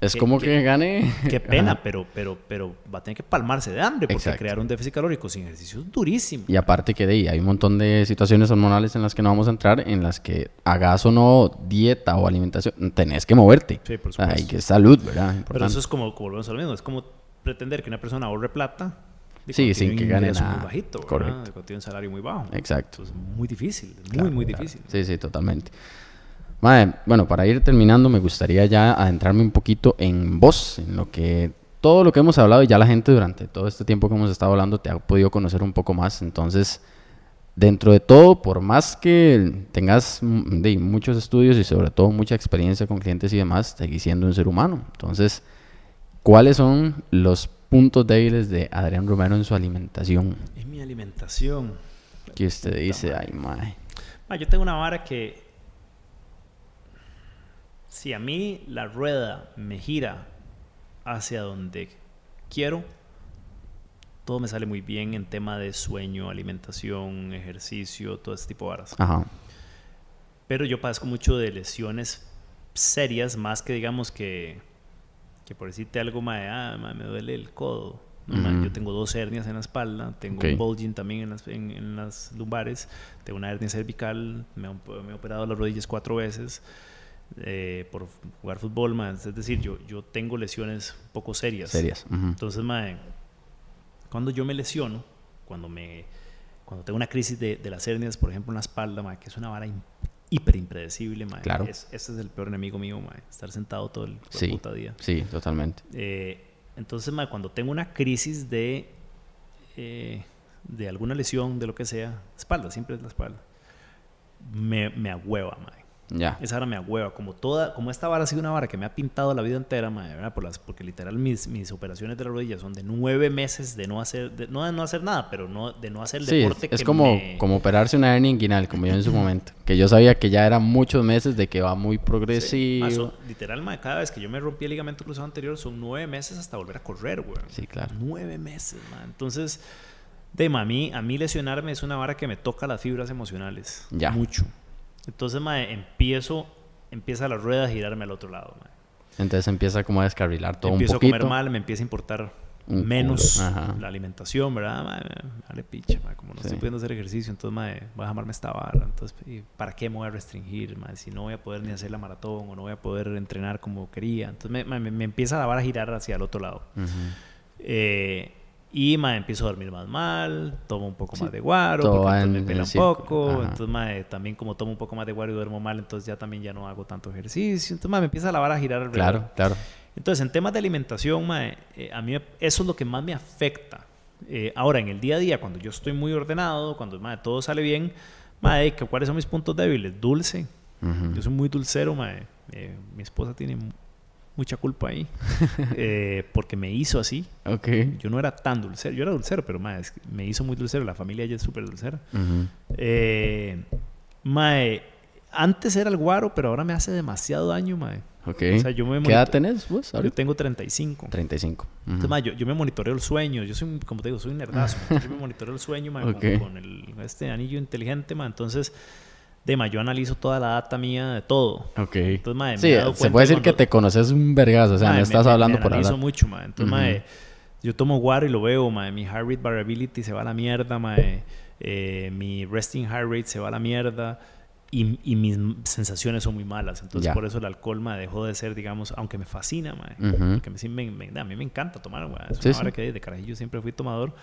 A: es como que, gane.
B: Qué pena, pero, pero, pero va a tener que palmarse de hambre porque crear un déficit calórico sin ejercicio es durísimo.
A: Y aparte que de ahí hay un montón de situaciones hormonales en las que no vamos a entrar, en las que hagas o no dieta o alimentación, tenés que moverte.
B: Sí, por supuesto.
A: hay que salud, ¿verdad?
B: Pero eso es como, como volvemos a lo mismo, es como pretender que una persona ahorre plata
A: Sí, sin que gane nada.
B: muy bajito,
A: Correcto.
B: Tiene un salario muy bajo.
A: Exacto.
B: es muy difícil, muy, muy difícil.
A: Sí, sí, totalmente bueno, para ir terminando, me gustaría ya adentrarme un poquito en vos, en lo que todo lo que hemos hablado y ya la gente durante todo este tiempo que hemos estado hablando te ha podido conocer un poco más. Entonces, dentro de todo, por más que tengas mm, de, muchos estudios y sobre todo mucha experiencia con clientes y demás, seguís siendo un ser humano. Entonces, ¿cuáles son los puntos débiles de Adrián Romero en su alimentación?
B: En mi alimentación.
A: Que usted dice, ay, mae.
B: yo tengo una vara que si a mí la rueda me gira hacia donde quiero, todo me sale muy bien en tema de sueño, alimentación, ejercicio, todo ese tipo de varas. Pero yo padezco mucho de lesiones serias, más que digamos que, que por decirte algo, mae, ah, me duele el codo. Yo tengo dos hernias en la espalda, tengo un bulging también en las, en, las, lumbares, tengo una hernia cervical, me, me he operado las rodillas cuatro veces. Eh, por jugar fútbol, más. es decir, yo, yo tengo lesiones un poco serias.
A: Serias.
B: Entonces, mae, cuando yo me lesiono, cuando, me, cuando tengo una crisis de, de las hernias, por ejemplo, en la espalda, que es una vara hiper impredecible,
A: Claro.
B: Es, ese es el peor enemigo mío, estar sentado todo el puta día.
A: Sí, totalmente.
B: Eh, entonces, cuando tengo una crisis de, eh, de alguna lesión, de lo que sea, espalda, siempre es la espalda, me, me agüeva, mae.
A: Ya.
B: Esa vara me agüeva. Como toda, como esta vara ha sido una vara que me ha pintado la vida entera, ¿verdad? Por las, porque literal mis, mis operaciones de la rodilla son de nueve meses de no hacer, de, no de no hacer nada, pero no, de no hacer el deporte.
A: Es, es como, como operarse una hernia inguinal, como yo en su momento. Que yo sabía que ya eran muchos meses de que va muy progresivo.
B: literal, cada vez que yo me rompí el ligamento cruzado anterior son nueve meses hasta volver a correr, güey.
A: Sí, claro.
B: Nueve meses. Entonces, de a mí, a mí lesionarme es una vara que me toca las fibras emocionales.
A: Ya.
B: Mucho. Entonces, mae, empiezo, empieza la rueda a girarme al otro lado, mae.
A: Entonces empieza como a descarrilar todo un
B: poquito. Empiezo a comer mal, me empieza a importar menos la alimentación, ¿verdad? vale picha, como no estoy pudiendo hacer ejercicio, entonces mae, voy a jamarme esta barra. Entonces, ¿para qué me voy a restringir? Mae? Si no voy a poder ni hacer la maratón o no voy a poder entrenar como quería. Entonces me, me, empieza la vara a girar hacia el otro lado. eh, y ma, empiezo a dormir más mal, tomo un poco más de guaro, porque entonces me pela un poco. Entonces, ma, también como tomo un poco más de guaro y duermo mal, entonces ya también ya no hago tanto ejercicio. Entonces, ma, me empieza a lavar a girar alrededor.
A: Claro, claro.
B: Entonces, en temas de alimentación, ma, eh, a mí eso es lo que más me afecta. Eh, ahora, en el día a día, cuando yo estoy muy ordenado, cuando ma, todo sale bien, ma, ¿cuáles son mis puntos débiles? Dulce. Yo soy muy dulcero, ma. Eh, mi esposa tiene mucha culpa ahí. Eh, porque me hizo así.
A: Okay.
B: Yo no era tan dulcero. Yo era dulcero, pero más, me hizo muy dulcero. La familia ya es súper dulcera. Eh, mae, antes era el guaro, pero ahora me hace demasiado daño, mae.
A: Okay. O sea, yo me ¿Qué edad tenés vos?
B: Yo tengo 35.
A: 35.
B: Entonces, mae, yo, yo, me monitoreo el sueño. Yo soy, como te digo, soy un nerdazo. yo me monitoreo el sueño, mae, con, el, este anillo inteligente, mae. Entonces de yo analizo toda la data mía de todo.
A: Ok. Entonces, mae, sí, se puede decir que te conoces un vergazo, o sea, no estás hablando por hablar.
B: mucho, mae. Entonces, mae, yo tomo guaro y lo veo, mae, mi heart rate variability se va a la mierda, mae. Eh, mi resting heart rate se va a la mierda. Y, y mis sensaciones son muy malas. Entonces, por eso el alcohol, mae, dejó de ser, digamos, aunque me fascina, mae. Porque me, me, a mí me encanta tomar, mae. Es una hora que de carajillo siempre fui tomador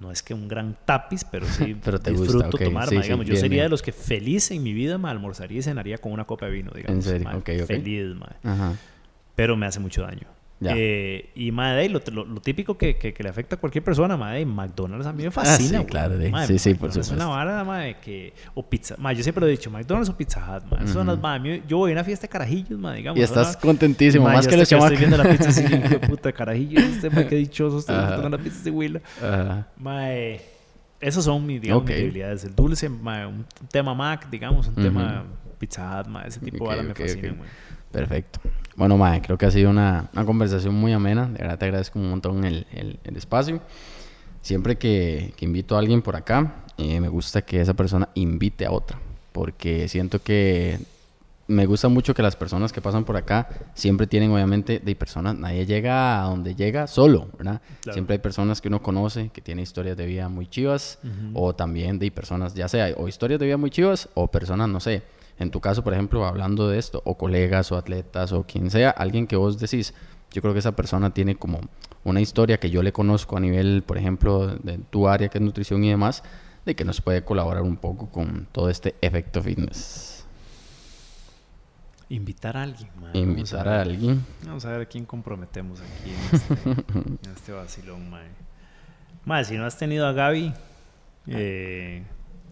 B: no es que un gran tapiz, pero sí
A: pero te
B: disfruto
A: gusta,
B: tomar, digamos. yo sería de los que feliz en mi vida me almorzaría y cenaría con una copa de vino, digamos.
A: En serio, okay,
B: Feliz, madre. Pero me hace mucho daño. Eh, y madre, lo, lo, típico que, que, le afecta a cualquier persona, madre, McDonald's a mí me fascina.
A: Ah, sí, claro, de, sí, sí, por supuesto.
B: Es una vara, madre, que. O pizza. Madre, yo siempre lo he dicho, McDonald's o Pizza Hut, madre. Son las, madre, yo voy a una fiesta de carajillos, madre, digamos.
A: Y estás contentísimo, más que los
B: chamacos. Estoy viendo la pizza así, de puta carajillos, este, madre, qué dichoso, estoy viendo la pizza de Willa. Madre. Esos son mis, digamos, mis debilidades. El dulce, un tema Mac, digamos, un tema Pizza Hut, ese tipo de vara me fascina,
A: Perfecto. Bueno, Mae, creo que ha sido una, una, conversación muy amena. De verdad te agradezco un montón el, el, el espacio. Siempre que, que, invito a alguien por acá, eh, me gusta que esa persona invite a otra. Porque siento que me gusta mucho que las personas que pasan por acá siempre tienen, obviamente, de personas, nadie llega a donde llega solo, ¿verdad? Siempre hay personas que uno conoce que tienen historias de vida muy chivas, o también de personas, ya sea, o historias de vida muy chivas, o personas, no sé, en tu caso, por ejemplo, hablando de esto, o colegas, o atletas, o quien sea, alguien que vos decís, yo creo que esa persona tiene como una historia que yo le conozco a nivel, por ejemplo, de tu área que es nutrición y demás, de que nos puede colaborar un poco con todo este efecto fitness.
B: Invitar a alguien,
A: Invitar a, alguien.
B: Vamos a ver quién comprometemos aquí en este, en este vacilón, mae. Mae, si no has tenido a Gaby, eh,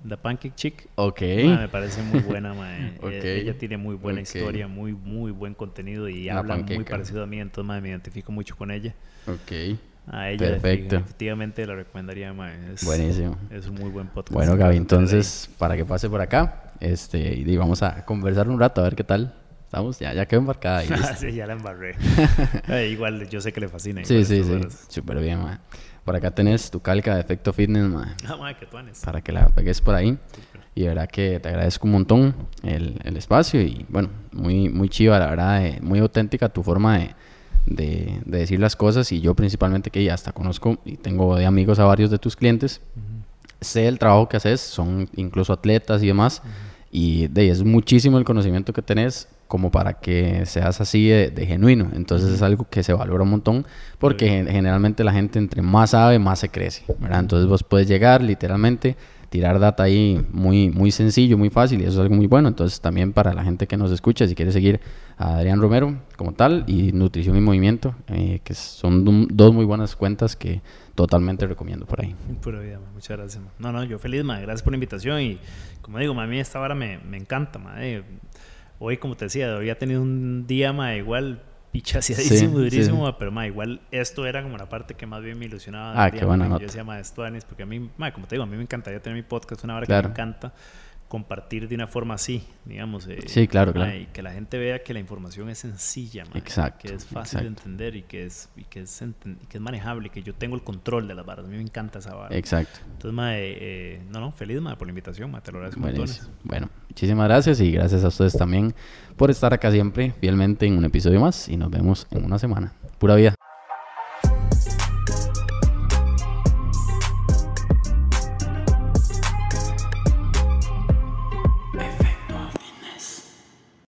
B: The Pancake Chick.
A: Ok.
B: me parece muy buena, mae. Eh, ella tiene muy buena historia, muy, muy buen contenido y habla muy parecido a mí, entonces mae, me identifico mucho con ella.
A: Ok.
B: A ella Perfecto. efectivamente la recomendaría, mae. Es,
A: Buenísimo.
B: Es un muy buen podcast.
A: Bueno, Gaby, entonces, para que pase por acá, este, y vamos a conversar un rato, a ver qué tal. Estamos, ya, ya quedó embarcada ahí.
B: sí, ya la embarré. Eh, igual, yo sé que le fascina.
A: Sí, sí, sí. Súper bien, mae. Por acá tenés tu calca de efecto fitness, mae.
B: Ah, mae, que tú
A: Para que la pegues por ahí. Y de verdad que te agradezco un montón el, el espacio y bueno, muy, muy chiva, la verdad, eh, muy auténtica tu forma de, de, de, decir las cosas y yo principalmente que ya hasta conozco y tengo de amigos a varios de tus clientes, sé el trabajo que haces, son incluso atletas y demás. Y de es muchísimo el conocimiento que tenés como para que seas así de, genuino. Entonces es algo que se valora un montón porque generalmente la gente entre más sabe, más se crece. ¿verdad? Entonces vos puedes llegar literalmente, tirar data ahí muy, muy sencillo, muy fácil y eso es algo muy bueno. Entonces también para la gente que nos escucha, si quiere seguir a Adrián Romero como tal y Nutrición y Movimiento, eh, que son dos muy buenas cuentas que totalmente recomiendo por ahí.
B: Pura vida, muchas gracias. No, no, yo feliz, ma. gracias por la invitación y como digo, a mí esta hora me, me encanta. Ma hoy, como te decía, había tenido un día, ma, igual pichaseadísimo, durísimo, pero ma, igual esto era como la parte que más bien me ilusionaba.
A: Ah, qué buena Yo
B: decía, ma, esto, porque a mí, ma, como te digo, a mí me encantaría tener mi podcast, una hora que me encanta compartir de una forma así, digamos.
A: Eh, sí, claro, claro.
B: Y que la gente vea que la información es sencilla,
A: exacto,
B: que es fácil de entender y que es, y que es, que es manejable, que yo tengo el control de las barras. A mí me encanta esa barra.
A: Exacto.
B: Entonces, ma, eh, no, no, feliz ma, por la invitación, ma, te lo agradezco montones.
A: Bueno, muchísimas gracias y gracias a ustedes también por estar acá siempre, fielmente en un episodio más y nos vemos en una semana. Pura vida.